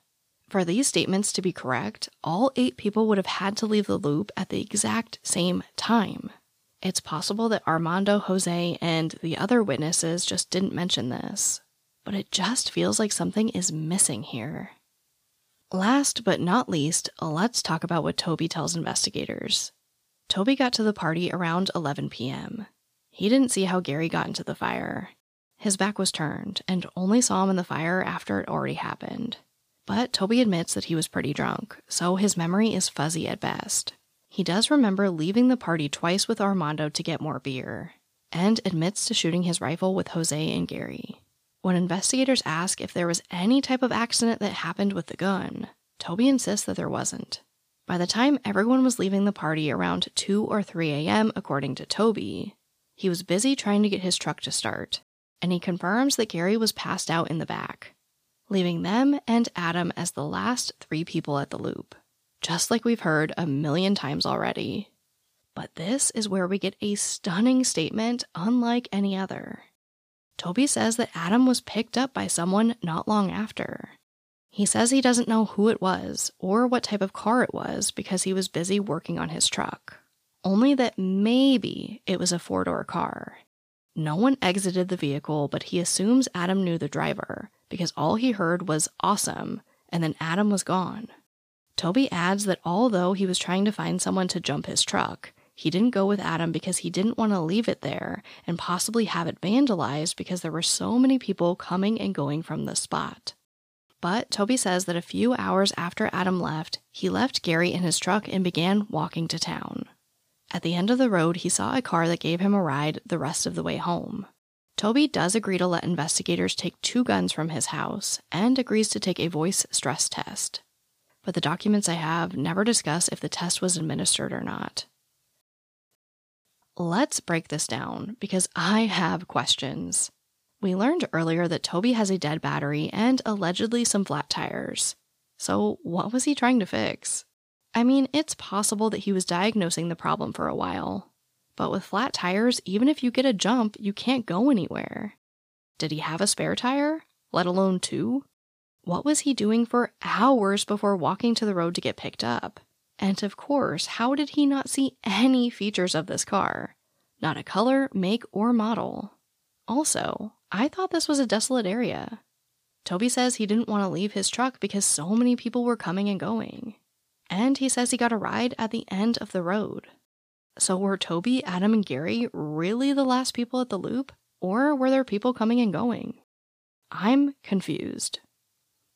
For these statements to be correct, all eight people would have had to leave the loop at the exact same time. It's possible that Armando, Jose, and the other witnesses just didn't mention this, but it just feels like something is missing here. Last but not least, let's talk about what Toby tells investigators. Toby got to the party around 11 p.m. He didn't see how Gary got into the fire. His back was turned and only saw him in the fire after it already happened. But Toby admits that he was pretty drunk, so his memory is fuzzy at best. He does remember leaving the party twice with Armando to get more beer, and admits to shooting his rifle with Jose and Gary. When investigators ask if there was any type of accident that happened with the gun, Toby insists that there wasn't. By the time everyone was leaving the party around 2 or 3 a.m., according to Toby, he was busy trying to get his truck to start, and he confirms that Gary was passed out in the back, leaving them and Adam as the last three people at the loop, just like we've heard a million times already. But this is where we get a stunning statement unlike any other. Toby says that Adam was picked up by someone not long after. He says he doesn't know who it was or what type of car it was because he was busy working on his truck. Only that maybe it was a four door car. No one exited the vehicle, but he assumes Adam knew the driver because all he heard was awesome, and then Adam was gone. Toby adds that although he was trying to find someone to jump his truck, he didn't go with Adam because he didn't want to leave it there and possibly have it vandalized because there were so many people coming and going from the spot. But Toby says that a few hours after Adam left, he left Gary in his truck and began walking to town. At the end of the road, he saw a car that gave him a ride the rest of the way home. Toby does agree to let investigators take two guns from his house and agrees to take a voice stress test. But the documents I have never discuss if the test was administered or not. Let's break this down because I have questions. We learned earlier that Toby has a dead battery and allegedly some flat tires. So, what was he trying to fix? I mean, it's possible that he was diagnosing the problem for a while. But with flat tires, even if you get a jump, you can't go anywhere. Did he have a spare tire? Let alone two? What was he doing for hours before walking to the road to get picked up? And of course, how did he not see any features of this car? Not a color, make, or model. Also, I thought this was a desolate area. Toby says he didn't want to leave his truck because so many people were coming and going. And he says he got a ride at the end of the road. So were Toby, Adam, and Gary really the last people at the loop? Or were there people coming and going? I'm confused.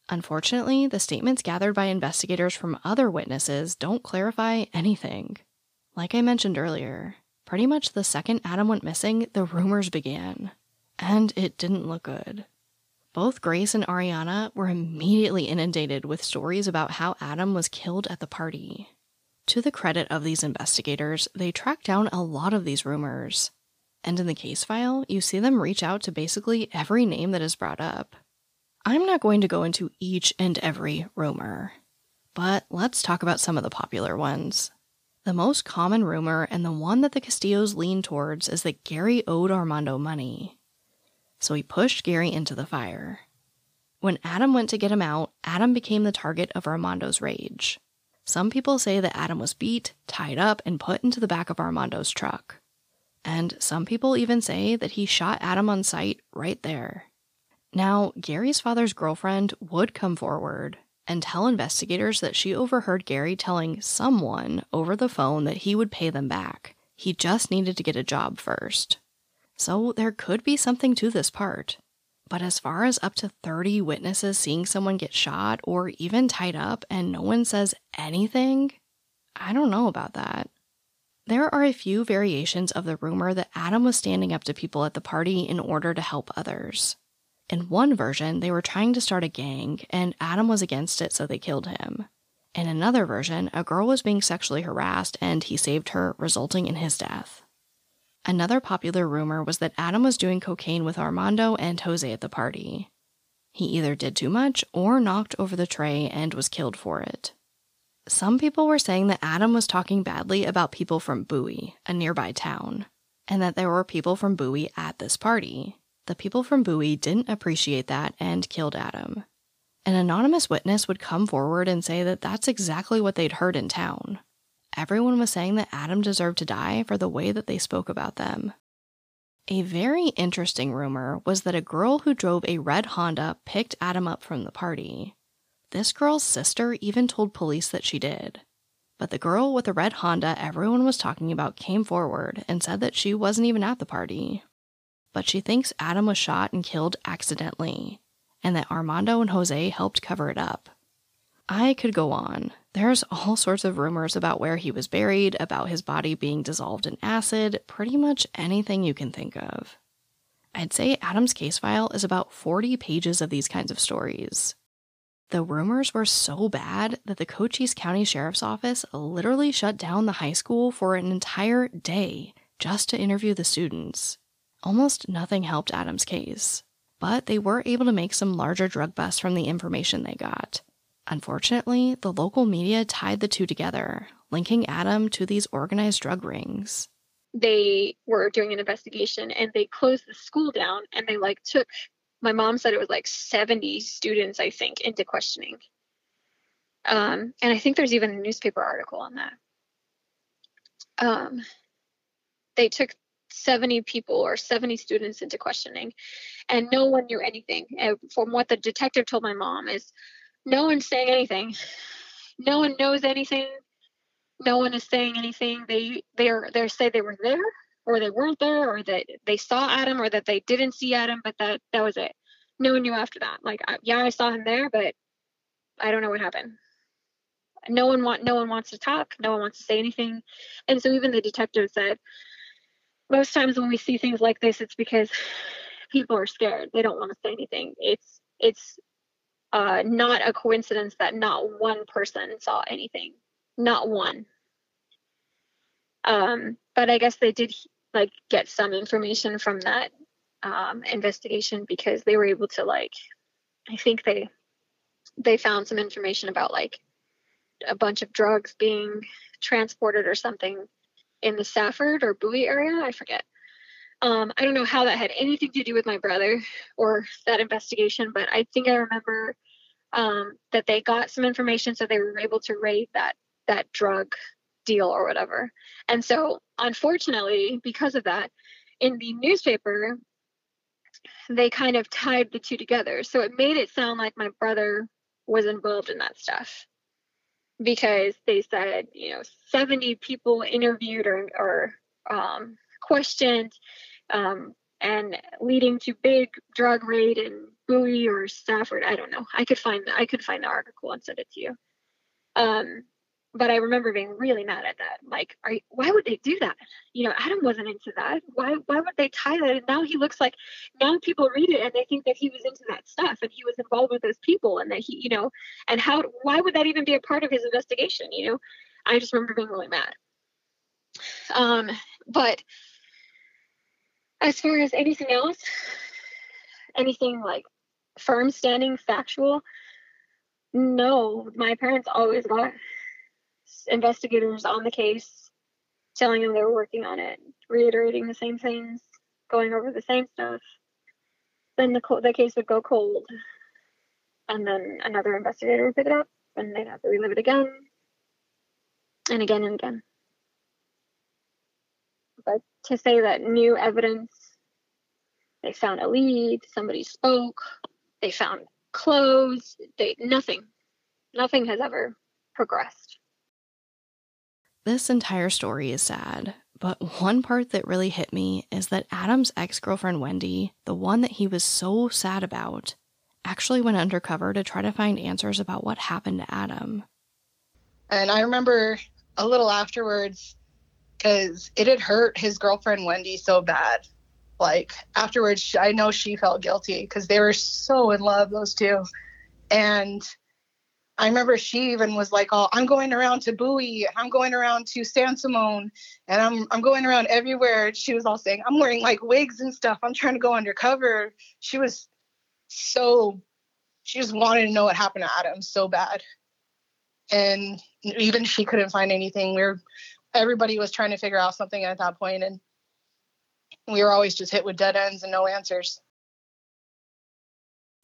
Unfortunately, the statements gathered by investigators from other witnesses don't clarify anything. Like I mentioned earlier, pretty much the second Adam went missing, the rumors began. And it didn't look good. Both Grace and Ariana were immediately inundated with stories about how Adam was killed at the party. To the credit of these investigators, they tracked down a lot of these rumors. And in the case file, you see them reach out to basically every name that is brought up. I'm not going to go into each and every rumor, but let's talk about some of the popular ones. The most common rumor, and the one that the Castillos lean towards, is that Gary owed Armando money. So he pushed Gary into the fire. When Adam went to get him out, Adam became the target of Armando's rage. Some people say that Adam was beat, tied up, and put into the back of Armando's truck. And some people even say that he shot Adam on sight right there. Now, Gary's father's girlfriend would come forward and tell investigators that she overheard Gary telling someone over the phone that he would pay them back. He just needed to get a job first. So there could be something to this part. But as far as up to 30 witnesses seeing someone get shot or even tied up and no one says anything, I don't know about that. There are a few variations of the rumor that Adam was standing up to people at the party in order to help others. In one version, they were trying to start a gang, and Adam was against it, so they killed him. In another version, a girl was being sexually harassed, and he saved her, resulting in his death. Another popular rumor was that Adam was doing cocaine with Armando and Jose at the party. He either did too much or knocked over the tray and was killed for it. some people were saying that Adam was talking badly about people from Bowie, a nearby town, and that there were people from Bowie at this party. The people from Bowie didn't appreciate that and killed Adam. An anonymous witness would come forward and say that that's exactly what they'd heard in town. Everyone was saying that Adam deserved to die for the way that they spoke about them. A very interesting rumor was that a girl who drove a red Honda picked Adam up from the party. This girl's sister even told police that she did. But the girl with the red Honda everyone was talking about came forward and said that she wasn't even at the party. But she thinks Adam was shot and killed accidentally, and that Armando and Jose helped cover it up. I could go on. There's all sorts of rumors about where he was buried, about his body being dissolved in acid, pretty much anything you can think of. I'd say Adam's case file is about 40 pages of these kinds of stories. The rumors were so bad that the Cochise County Sheriff's Office literally shut down the high school for an entire day just to interview the students. Almost nothing helped Adam's case, but they were able to make some larger drug busts from the information they got. Unfortunately, the local media tied the two together, linking Adam to these organized drug rings. They were doing an investigation and they closed the school down and they like took my mom said it was like 70 students, I think, into questioning. Um, and I think there's even a newspaper article on that. Um, they took 70 people or 70 students into questioning, and no one knew anything. And from what the detective told my mom is, no one's saying anything. No one knows anything. No one is saying anything. They they're they say they were there, or they weren't there or that they saw Adam or that they didn't see Adam, but that that was it. No one knew after that. Like, yeah, I saw him there, but I don't know what happened. No one want no one wants to talk. No one wants to say anything, and so even the detective said most times when we see things like this, it's because people are scared. They don't want to say anything. It's it's uh, not a coincidence that not one person saw anything. Not one. Um, but I guess they did like get some information from that um, investigation because they were able to like I think they they found some information about like a bunch of drugs being transported or something in the Safford or Bowie area. I forget. Um, I don't know how that had anything to do with my brother or that investigation, but I think I remember um, that they got some information, so they were able to raid that that drug deal or whatever. And so, unfortunately, because of that, in the newspaper, they kind of tied the two together. So it made it sound like my brother was involved in that stuff because they said, you know, 70 people interviewed or, or um, questioned um, and leading to big drug raid in Bowie or Safford. I don't know. I could find I could find the article and send it to you. Um, but I remember being really mad at that. Like, are you, why would they do that? You know, Adam wasn't into that. Why why would they tie that? And now he looks like now people read it and they think that he was into that stuff and he was involved with those people and that he, you know, and how why would that even be a part of his investigation? You know, I just remember being really mad. Um, but as far as anything else, anything like firm standing factual, no, my parents always got investigators on the case, telling them they were working on it, reiterating the same things, going over the same stuff. Then the, the case would go cold, and then another investigator would pick it up, and they'd have to relive it again, and again and again. But to say that new evidence, they found a lead, somebody spoke, they found clothes, they nothing, nothing has ever progressed. This entire story is sad, but one part that really hit me is that Adam's ex girlfriend Wendy, the one that he was so sad about, actually went undercover to try to find answers about what happened to Adam. And I remember a little afterwards, because it had hurt his girlfriend Wendy so bad. Like afterwards, I know she felt guilty because they were so in love, those two. And I remember she even was like, "Oh, I'm going around to Bowie, I'm going around to San Simon, and I'm I'm going around everywhere." She was all saying, "I'm wearing like wigs and stuff. I'm trying to go undercover." She was so she just wanted to know what happened to Adam so bad. and even she couldn't find anything. We were everybody was trying to figure out something at that point, and we were always just hit with dead ends and no answers.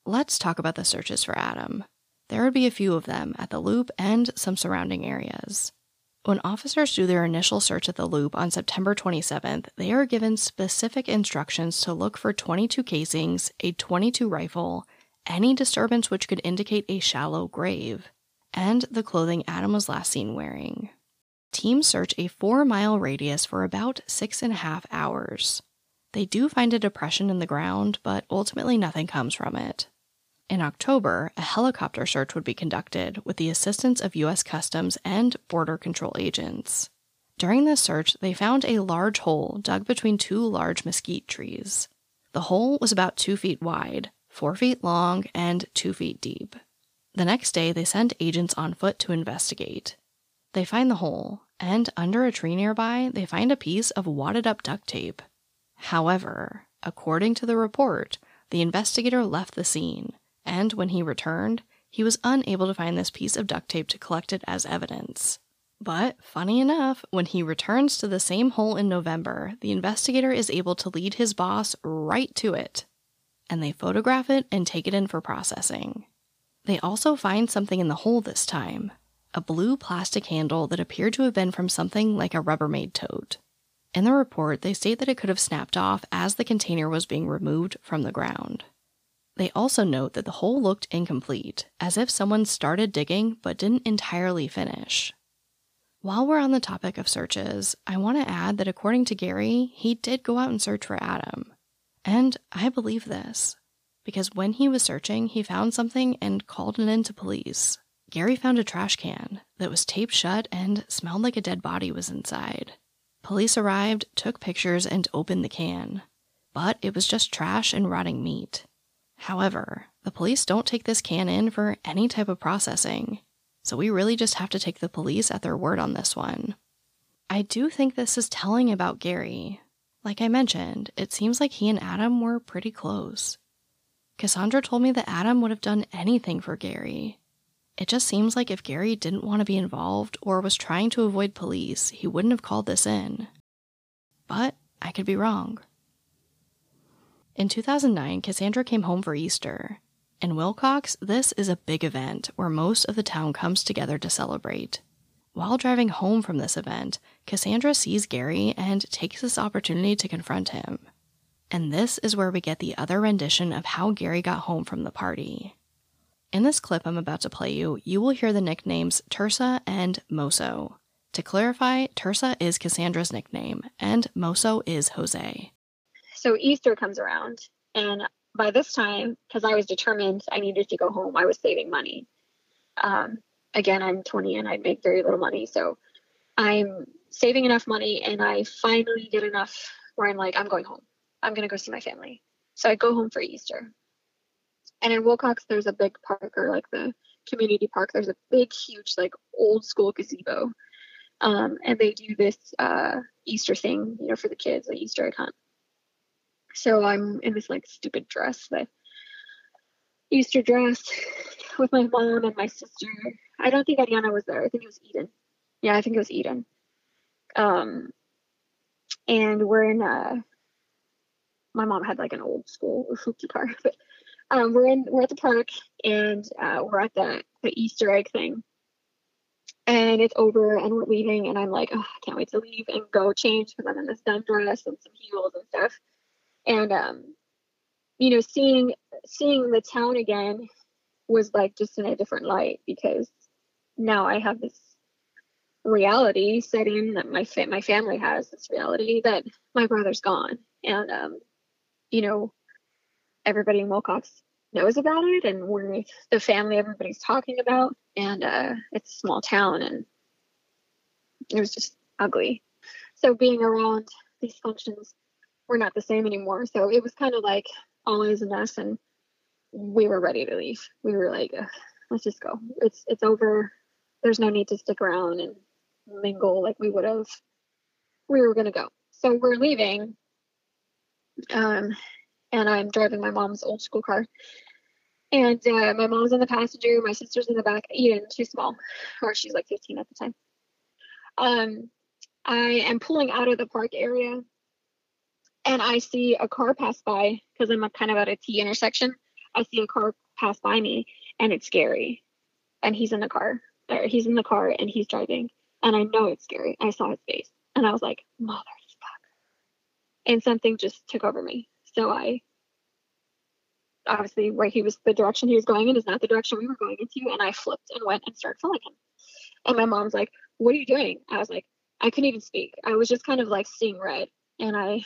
Let's talk about the searches for Adam. There would be a few of them at the loop and some surrounding areas. When officers do their initial search at the loop on September 27th, they are given specific instructions to look for 22 casings, a 22 rifle, any disturbance which could indicate a shallow grave, and the clothing Adam was last seen wearing. Teams search a four mile radius for about six and a half hours. They do find a depression in the ground, but ultimately nothing comes from it. In October, a helicopter search would be conducted with the assistance of U.S. Customs and Border Control agents. During this search, they found a large hole dug between two large mesquite trees. The hole was about two feet wide, four feet long, and two feet deep. The next day, they sent agents on foot to investigate. They find the hole, and under a tree nearby, they find a piece of wadded up duct tape. However, according to the report, the investigator left the scene and when he returned, he was unable to find this piece of duct tape to collect it as evidence. But, funny enough, when he returns to the same hole in November, the investigator is able to lead his boss right to it. And they photograph it and take it in for processing. They also find something in the hole this time a blue plastic handle that appeared to have been from something like a Rubbermaid tote. In the report, they state that it could have snapped off as the container was being removed from the ground. They also note that the hole looked incomplete, as if someone started digging but didn't entirely finish. While we're on the topic of searches, I want to add that according to Gary, he did go out and search for Adam. And I believe this, because when he was searching, he found something and called it in to police. Gary found a trash can that was taped shut and smelled like a dead body was inside. Police arrived, took pictures, and opened the can. But it was just trash and rotting meat. However, the police don't take this can in for any type of processing, so we really just have to take the police at their word on this one. I do think this is telling about Gary. Like I mentioned, it seems like he and Adam were pretty close. Cassandra told me that Adam would have done anything for Gary. It just seems like if Gary didn't want to be involved or was trying to avoid police, he wouldn't have called this in. But I could be wrong. In 2009, Cassandra came home for Easter. In Willcox, this is a big event where most of the town comes together to celebrate. While driving home from this event, Cassandra sees Gary and takes this opportunity to confront him. And this is where we get the other rendition of how Gary got home from the party. In this clip I'm about to play you, you will hear the nicknames Tersa and Moso. To clarify, Tersa is Cassandra's nickname, and Moso is Jose so Easter comes around, and by this time, because I was determined I needed to go home, I was saving money. Um, again, I'm 20 and I make very little money, so I'm saving enough money, and I finally get enough where I'm like, I'm going home. I'm gonna go see my family. So I go home for Easter. And in Willcox, there's a big park, or like the community park. There's a big, huge, like old school gazebo, um, and they do this uh, Easter thing, you know, for the kids, the Easter egg hunt. So I'm in this like stupid dress, the Easter dress with my mom and my sister. I don't think Ariana was there. I think it was Eden. Yeah, I think it was Eden. Um, and we're in uh my mom had like an old school hoopty car, but um, we're in we're at the park and uh, we're at the the Easter egg thing, and it's over and we're leaving and I'm like, oh, I can't wait to leave and go change because I'm in this dumb dress and some heels and stuff. And um you know seeing seeing the town again was like just in a different light because now i have this reality setting that my fa- my family has this reality that my brother's gone. And um you know everybody in Willcox knows about it and we're the family everybody's talking about and uh it's a small town and it was just ugly so being around these functions we're not the same anymore. So it was kind of like always a mess, and we were ready to leave. We were like, let's just go. It's it's over. There's no need to stick around and mingle like we would have. We were gonna go. So we're leaving. Um, and I'm driving my mom's old school car. And uh, my mom's in the passenger, my sister's in the back. Eden, she's small, or she's like 15 at the time. Um, I am pulling out of the park area, and I see a car pass by because I'm kind of at a T intersection. I see a car pass by me, and it's Gary. And he's in the car. He's in the car, and he's driving, and I know it's Gary. I saw his face, and I was like, "Motherfucker!" And something just took over me. So I obviously where he was the direction he was going in is not the direction we were going into and i flipped and went and started following him. And my mom's like what are you doing? I was like i couldn't even speak. I was just kind of like seeing red. And i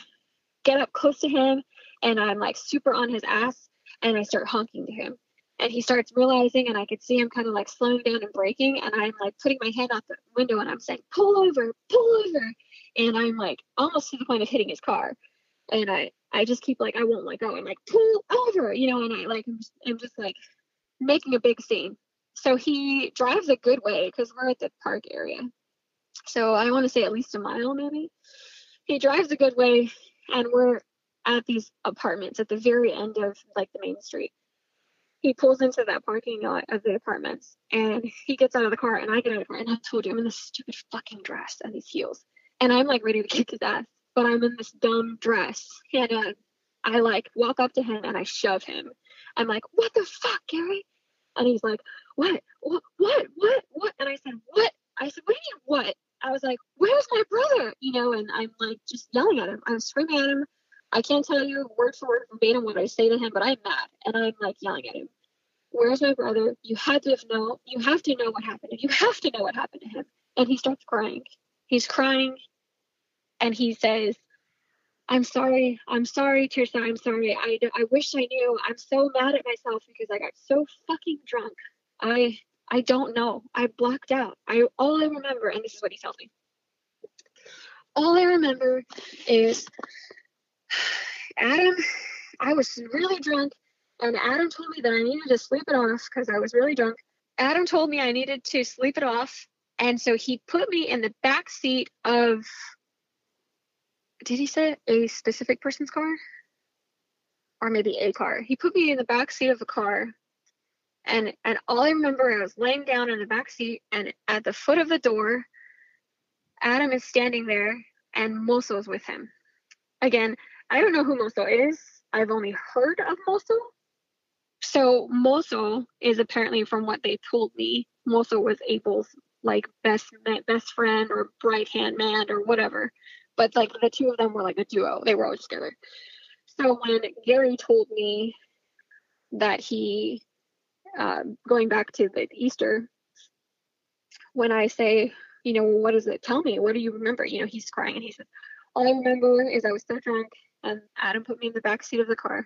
get up close to him and i'm like super on his ass and i start honking to him. And he starts realizing and i could see him kind of like slowing down and braking and i'm like putting my hand out the window and i'm saying pull over pull over. And i'm like almost to the point of hitting his car. And i I just keep like I won't let go. I'm like pull over, you know, and I like I'm just, I'm just like making a big scene. So he drives a good way because we're at the park area. So I want to say at least a mile maybe. He drives a good way, and we're at these apartments at the very end of like the main street. He pulls into that parking lot of the apartments and he gets out of the car and I get out of the car and I told you I'm in this stupid fucking dress and these heels. And I'm like ready to kick his ass but I'm in this dumb dress. And I like walk up to him and I shove him. I'm like, what the fuck, Gary? And he's like, what, what, what, what, what? And I said, what? I said, what do you what? I was like, where's my brother? You know, and I'm like just yelling at him. I'm screaming at him. I can't tell you word for word verbatim what I say to him, but I'm mad and I'm like yelling at him. Where's my brother? You had to have know. You have to know what happened. You have to know what happened to him. And he starts crying. He's crying and he says, I'm sorry. I'm sorry, Tirsa. I'm sorry. I, I wish I knew. I'm so mad at myself because I got so fucking drunk. I I don't know. I blacked out. I all I remember, and this is what he tells me. All I remember is Adam. I was really drunk, and Adam told me that I needed to sleep it off because I was really drunk. Adam told me I needed to sleep it off, and so he put me in the back seat of did he say a specific person's car? Or maybe a car. He put me in the back seat of a car and and all I remember I was laying down in the back seat and at the foot of the door, Adam is standing there and Moso's with him. Again, I don't know who Moso is. I've only heard of Moso. So Moso is apparently from what they told me, Moso was Abel's like best best friend or right hand man or whatever but like the two of them were like a duo. They were always together. So when Gary told me that he, uh, going back to the Easter, when I say, you know, what does it tell me? What do you remember? You know, he's crying and he says, all I remember is I was so drunk and Adam put me in the back seat of the car.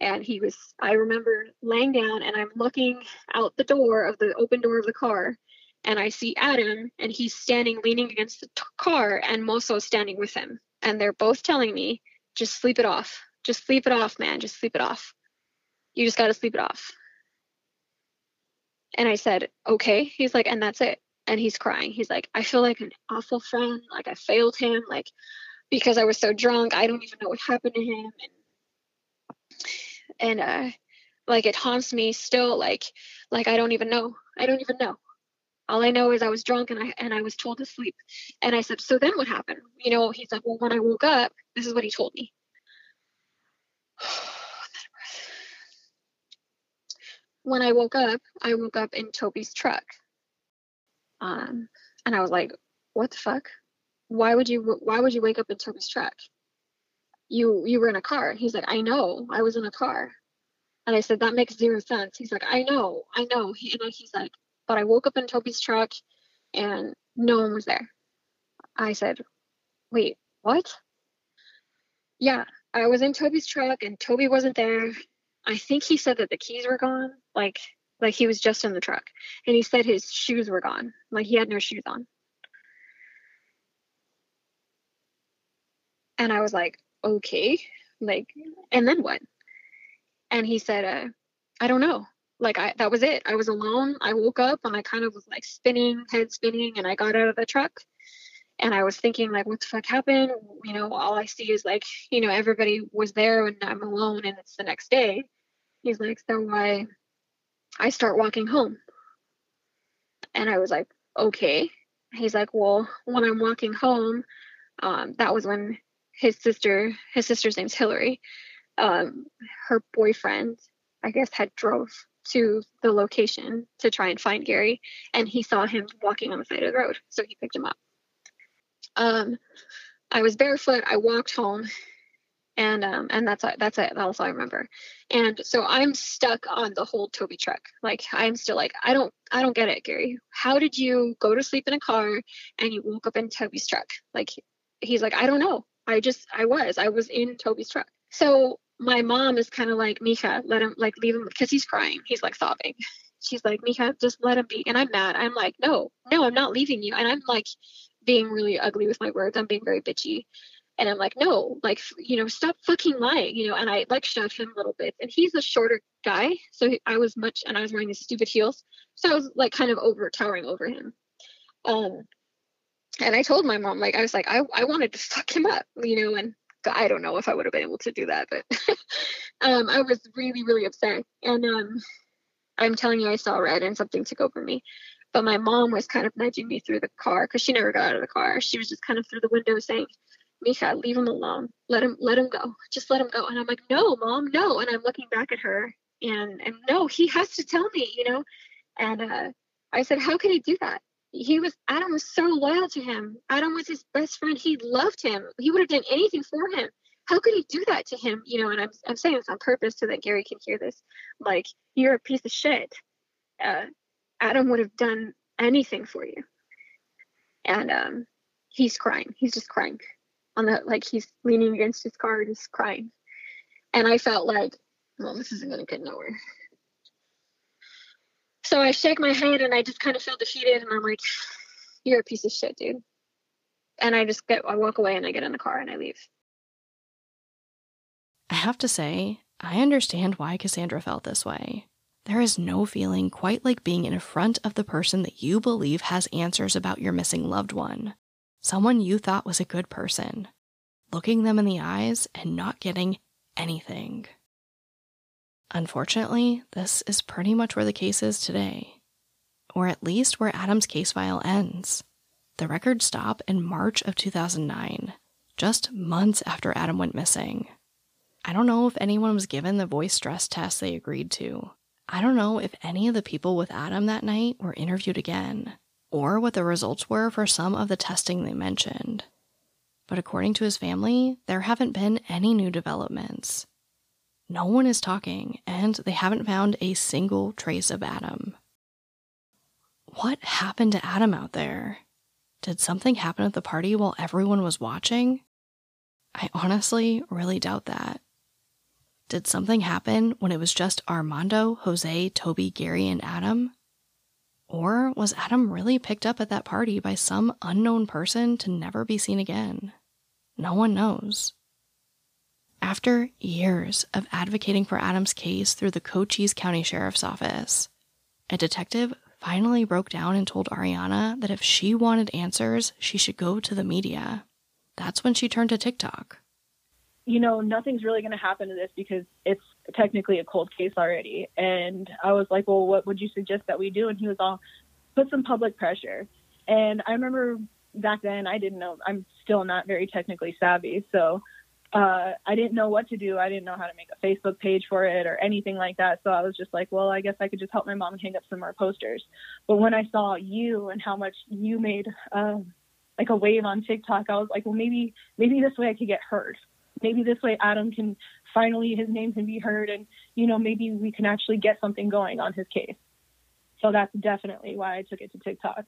And he was, I remember laying down and I'm looking out the door of the open door of the car and I see Adam and he's standing leaning against the t- car and Moso standing with him. And they're both telling me, just sleep it off. Just sleep it off, man. Just sleep it off. You just got to sleep it off. And I said, okay. He's like, and that's it. And he's crying. He's like, I feel like an awful friend. Like I failed him. Like because I was so drunk, I don't even know what happened to him. And, and uh, like it haunts me still. Like, like I don't even know. I don't even know. All I know is I was drunk and I and I was told to sleep. And I said, so then what happened? You know, he's like, well, when I woke up, this is what he told me. when I woke up, I woke up in Toby's truck. Um, and I was like, what the fuck? Why would you why would you wake up in Toby's truck? You you were in a car. He's like, I know, I was in a car. And I said, that makes zero sense. He's like, I know, I know. He, and he's like, but I woke up in Toby's truck and no one was there. I said, wait, what? Yeah, I was in Toby's truck and Toby wasn't there. I think he said that the keys were gone, like like he was just in the truck. And he said his shoes were gone, like he had no shoes on. And I was like, okay, like, and then what? And he said, uh, I don't know like I that was it. I was alone. I woke up and I kind of was like spinning, head spinning, and I got out of the truck and I was thinking like what the fuck happened? You know, all I see is like, you know, everybody was there and I'm alone and it's the next day. He's like, So why I start walking home. And I was like, okay. He's like, well, when I'm walking home, um, that was when his sister, his sister's name's Hillary, um, her boyfriend, I guess, had drove to the location to try and find Gary, and he saw him walking on the side of the road, so he picked him up. Um, I was barefoot. I walked home, and um, and that's that's it. That's all I remember. And so I'm stuck on the whole Toby truck. Like I'm still like I don't I don't get it, Gary. How did you go to sleep in a car and you woke up in Toby's truck? Like he's like I don't know. I just I was I was in Toby's truck. So my mom is kind of like Mika, let him like leave him because he's crying. He's like sobbing. She's like Mika, just let him be. And I'm mad. I'm like no, no, I'm not leaving you. And I'm like being really ugly with my words. I'm being very bitchy. And I'm like, no, like, you know, stop fucking lying, you know. And I like shoved him a little bit. And he's a shorter guy. So I was much, and I was wearing these stupid heels. So I was like kind of over towering over him. Um, and I told my mom, like, I was like, I, I wanted to fuck him up, you know, and I don't know if I would have been able to do that, but um, I was really, really upset. And um, I'm telling you, I saw red and something took over me. But my mom was kind of nudging me through the car because she never got out of the car. She was just kind of through the window saying, Mika, leave him alone. Let him let him go. Just let him go. And I'm like, no, mom, no. And I'm looking back at her and and no, he has to tell me, you know. And uh, I said, how can he do that? He was Adam was so loyal to him. Adam was his best friend. He loved him. He would have done anything for him. How could he do that to him? You know, and I'm I'm saying this on purpose so that Gary can hear this. Like, you're a piece of shit. Uh, Adam would have done anything for you. And um, he's crying. He's just crying on the like he's leaning against his car, and just crying. And I felt like, well, this isn't gonna get nowhere. So I shake my head and I just kind of feel defeated and I'm like, You're a piece of shit, dude. And I just get I walk away and I get in the car and I leave. I have to say, I understand why Cassandra felt this way. There is no feeling quite like being in front of the person that you believe has answers about your missing loved one, someone you thought was a good person, looking them in the eyes and not getting anything. Unfortunately, this is pretty much where the case is today, or at least where Adam's case file ends. The records stop in March of 2009, just months after Adam went missing. I don't know if anyone was given the voice stress test they agreed to, I don't know if any of the people with Adam that night were interviewed again, or what the results were for some of the testing they mentioned. But according to his family, there haven't been any new developments. No one is talking, and they haven't found a single trace of Adam. What happened to Adam out there? Did something happen at the party while everyone was watching? I honestly really doubt that. Did something happen when it was just Armando, Jose, Toby, Gary, and Adam? Or was Adam really picked up at that party by some unknown person to never be seen again? No one knows. After years of advocating for Adam's case through the Cochise County Sheriff's Office, a detective finally broke down and told Ariana that if she wanted answers, she should go to the media. That's when she turned to TikTok you know, nothing's really going to happen to this because it's technically a cold case already. And I was like, well, what would you suggest that we do? And he was all, put some public pressure. And I remember back then I didn't know, I'm still not very technically savvy. So uh, I didn't know what to do. I didn't know how to make a Facebook page for it or anything like that. So I was just like, well, I guess I could just help my mom hang up some more posters. But when I saw you and how much you made, uh, like a wave on TikTok, I was like, well, maybe, maybe this way I could get heard maybe this way Adam can finally his name can be heard and you know maybe we can actually get something going on his case. So that's definitely why I took it to TikTok.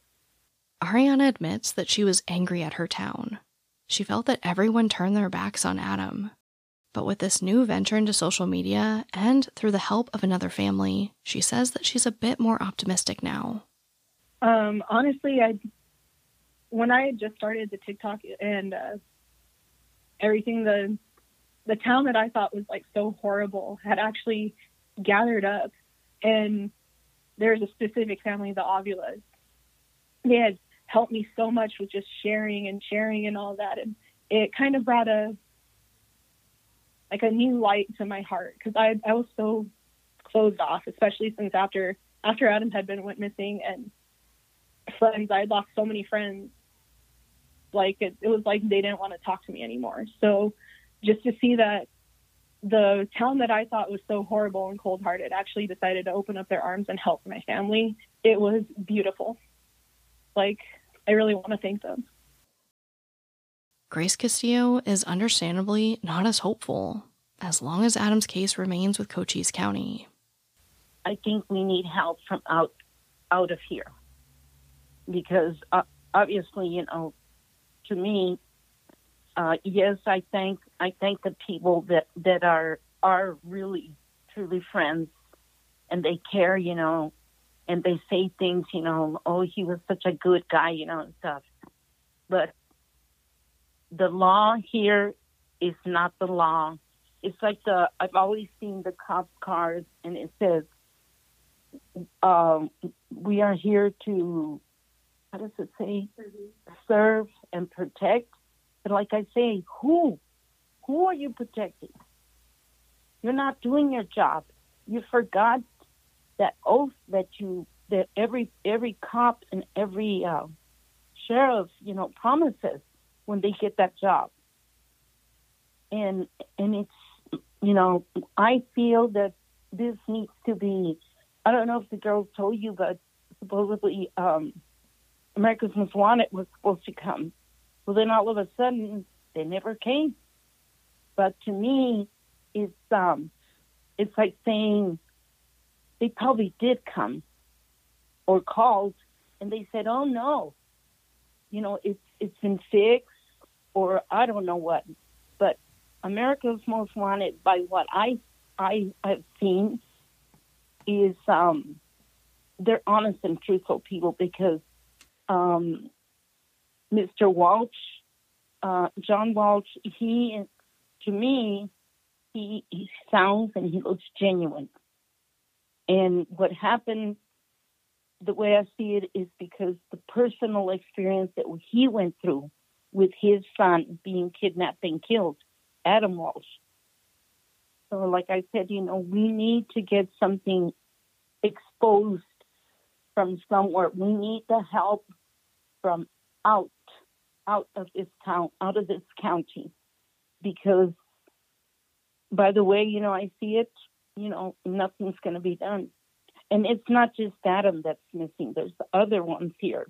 Ariana admits that she was angry at her town. She felt that everyone turned their backs on Adam. But with this new venture into social media and through the help of another family, she says that she's a bit more optimistic now. Um, honestly, I when I had just started the TikTok and uh, everything the the town that I thought was like so horrible had actually gathered up and there's a specific family, the Ovulas. They had helped me so much with just sharing and sharing and all that and it kind of brought a like a new light to my heart because I I was so closed off, especially since after after Adam had been went missing and friends, I had lost so many friends. Like it, it was like they didn't want to talk to me anymore. So just to see that the town that I thought was so horrible and cold hearted actually decided to open up their arms and help my family, it was beautiful. Like, I really want to thank them. Grace Castillo is understandably not as hopeful as long as Adam's case remains with Cochise County. I think we need help from out out of here because uh, obviously, you know, to me, uh, yes, I thank I thank the people that that are are really truly friends, and they care, you know, and they say things, you know, oh, he was such a good guy, you know, and stuff. But the law here is not the law. It's like the I've always seen the cop cars, and it says, um, "We are here to." How does it say? Serve and protect but like I say, who? Who are you protecting? You're not doing your job. You forgot that oath that you that every every cop and every uh, sheriff, you know, promises when they get that job. And and it's you know, I feel that this needs to be. I don't know if the girls told you, but supposedly um, America's Most Wanted was supposed to come well, then all of a sudden they never came. But to me, it's um, it's like saying they probably did come or called, and they said, "Oh no, you know, it's it's been fixed," or I don't know what. But America's Most Wanted, by what I I have seen, is um, they're honest and truthful people because um, Mr. Walsh, uh, John Walsh, he, to me, he, he sounds and he looks genuine. And what happened, the way I see it, is because the personal experience that he went through with his son being kidnapped and killed, Adam Walsh. So, like I said, you know, we need to get something exposed from somewhere. We need the help from out out of this town, out of this county, because by the way, you know, I see it, you know, nothing's going to be done. And it's not just Adam that's missing. There's other ones here,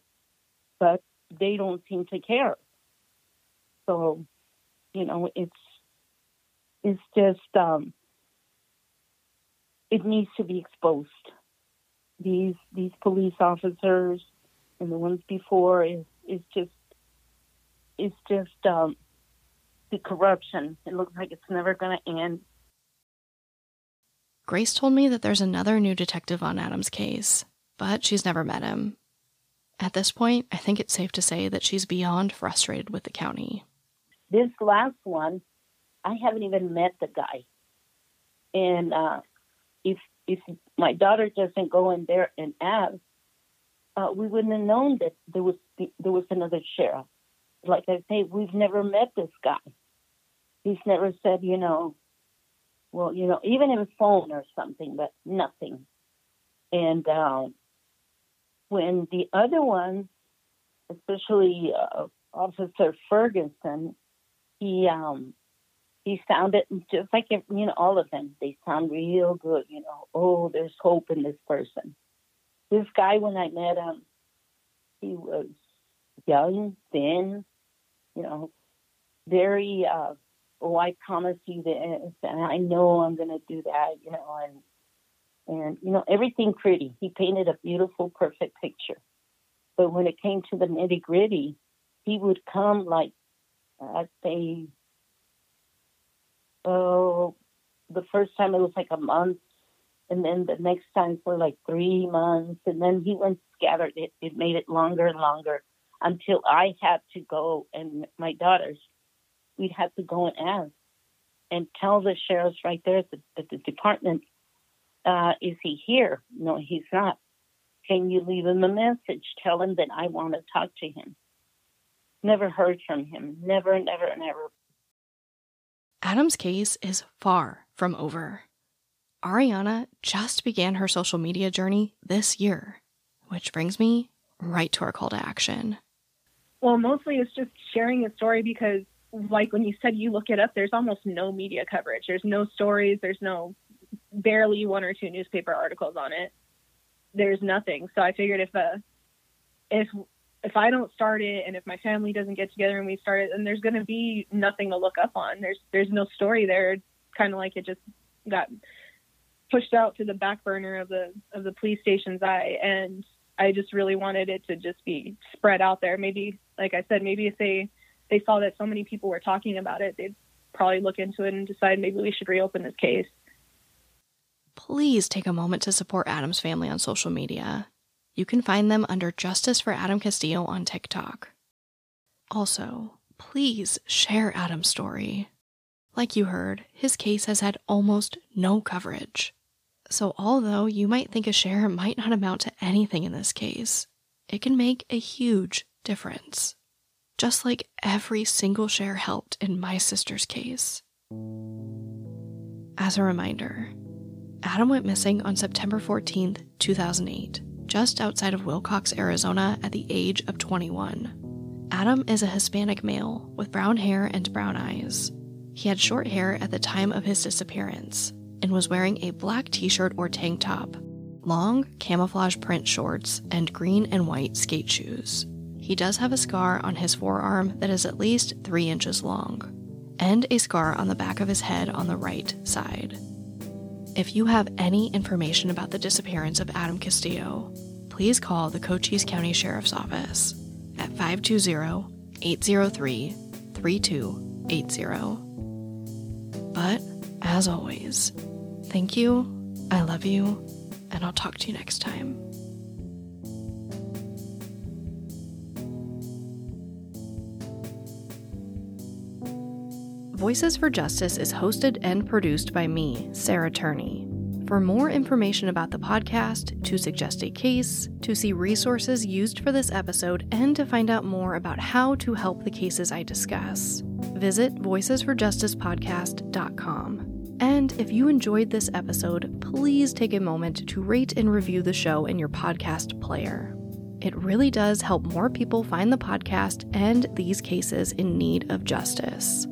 but they don't seem to care. So, you know, it's it's just um, it needs to be exposed. These these police officers and the ones before is is just it's just um, the corruption. It looks like it's never going to end. Grace told me that there's another new detective on Adam's case, but she's never met him. At this point, I think it's safe to say that she's beyond frustrated with the county. This last one, I haven't even met the guy. And uh, if if my daughter doesn't go in there and ask, uh, we wouldn't have known that there was there was another sheriff like I say, we've never met this guy. He's never said, you know, well, you know, even in phone or something, but nothing. And um, when the other ones, especially uh, Officer Ferguson, he um, he sounded just like you know all of them. They sound real good. You know, oh, there's hope in this person. This guy, when I met him, he was young, thin, you know, very, uh, oh, I promise you this, and I know I'm going to do that, you know, and, and, you know, everything pretty. He painted a beautiful, perfect picture. But when it came to the nitty gritty, he would come like, I'd say, oh, the first time it was like a month, and then the next time for like three months, and then he went scattered. It, it made it longer and longer until I had to go and my daughters, we'd have to go and ask and tell the sheriffs right there at the, at the department, uh, is he here? No, he's not. Can you leave him a message? Tell him that I want to talk to him. Never heard from him. Never, never, never. Adam's case is far from over. Ariana just began her social media journey this year, which brings me right to our call to action. Well, mostly it's just sharing a story because, like when you said you look it up, there's almost no media coverage. There's no stories. There's no barely one or two newspaper articles on it. There's nothing. So I figured if uh, if if I don't start it and if my family doesn't get together and we start it, then there's going to be nothing to look up on. There's there's no story there. Kind of like it just got pushed out to the back burner of the of the police station's eye and I just really wanted it to just be spread out there. Maybe, like I said, maybe if they they saw that so many people were talking about it, they'd probably look into it and decide maybe we should reopen this case. Please take a moment to support Adam's family on social media. You can find them under Justice for Adam Castillo on TikTok. Also, please share Adam's story. Like you heard, his case has had almost no coverage. So, although you might think a share might not amount to anything in this case, it can make a huge difference. Just like every single share helped in my sister's case. As a reminder, Adam went missing on September 14, 2008, just outside of Willcox, Arizona, at the age of 21. Adam is a Hispanic male with brown hair and brown eyes. He had short hair at the time of his disappearance and was wearing a black t shirt or tank top, long camouflage print shorts, and green and white skate shoes. He does have a scar on his forearm that is at least three inches long, and a scar on the back of his head on the right side. If you have any information about the disappearance of Adam Castillo, please call the Cochise County Sheriff's Office at 520 803 3280. But, as always, Thank you, I love you, and I'll talk to you next time. Voices for Justice is hosted and produced by me, Sarah Turney. For more information about the podcast, to suggest a case, to see resources used for this episode, and to find out more about how to help the cases I discuss, visit voicesforjusticepodcast.com. And if you enjoyed this episode, please take a moment to rate and review the show in your podcast player. It really does help more people find the podcast and these cases in need of justice.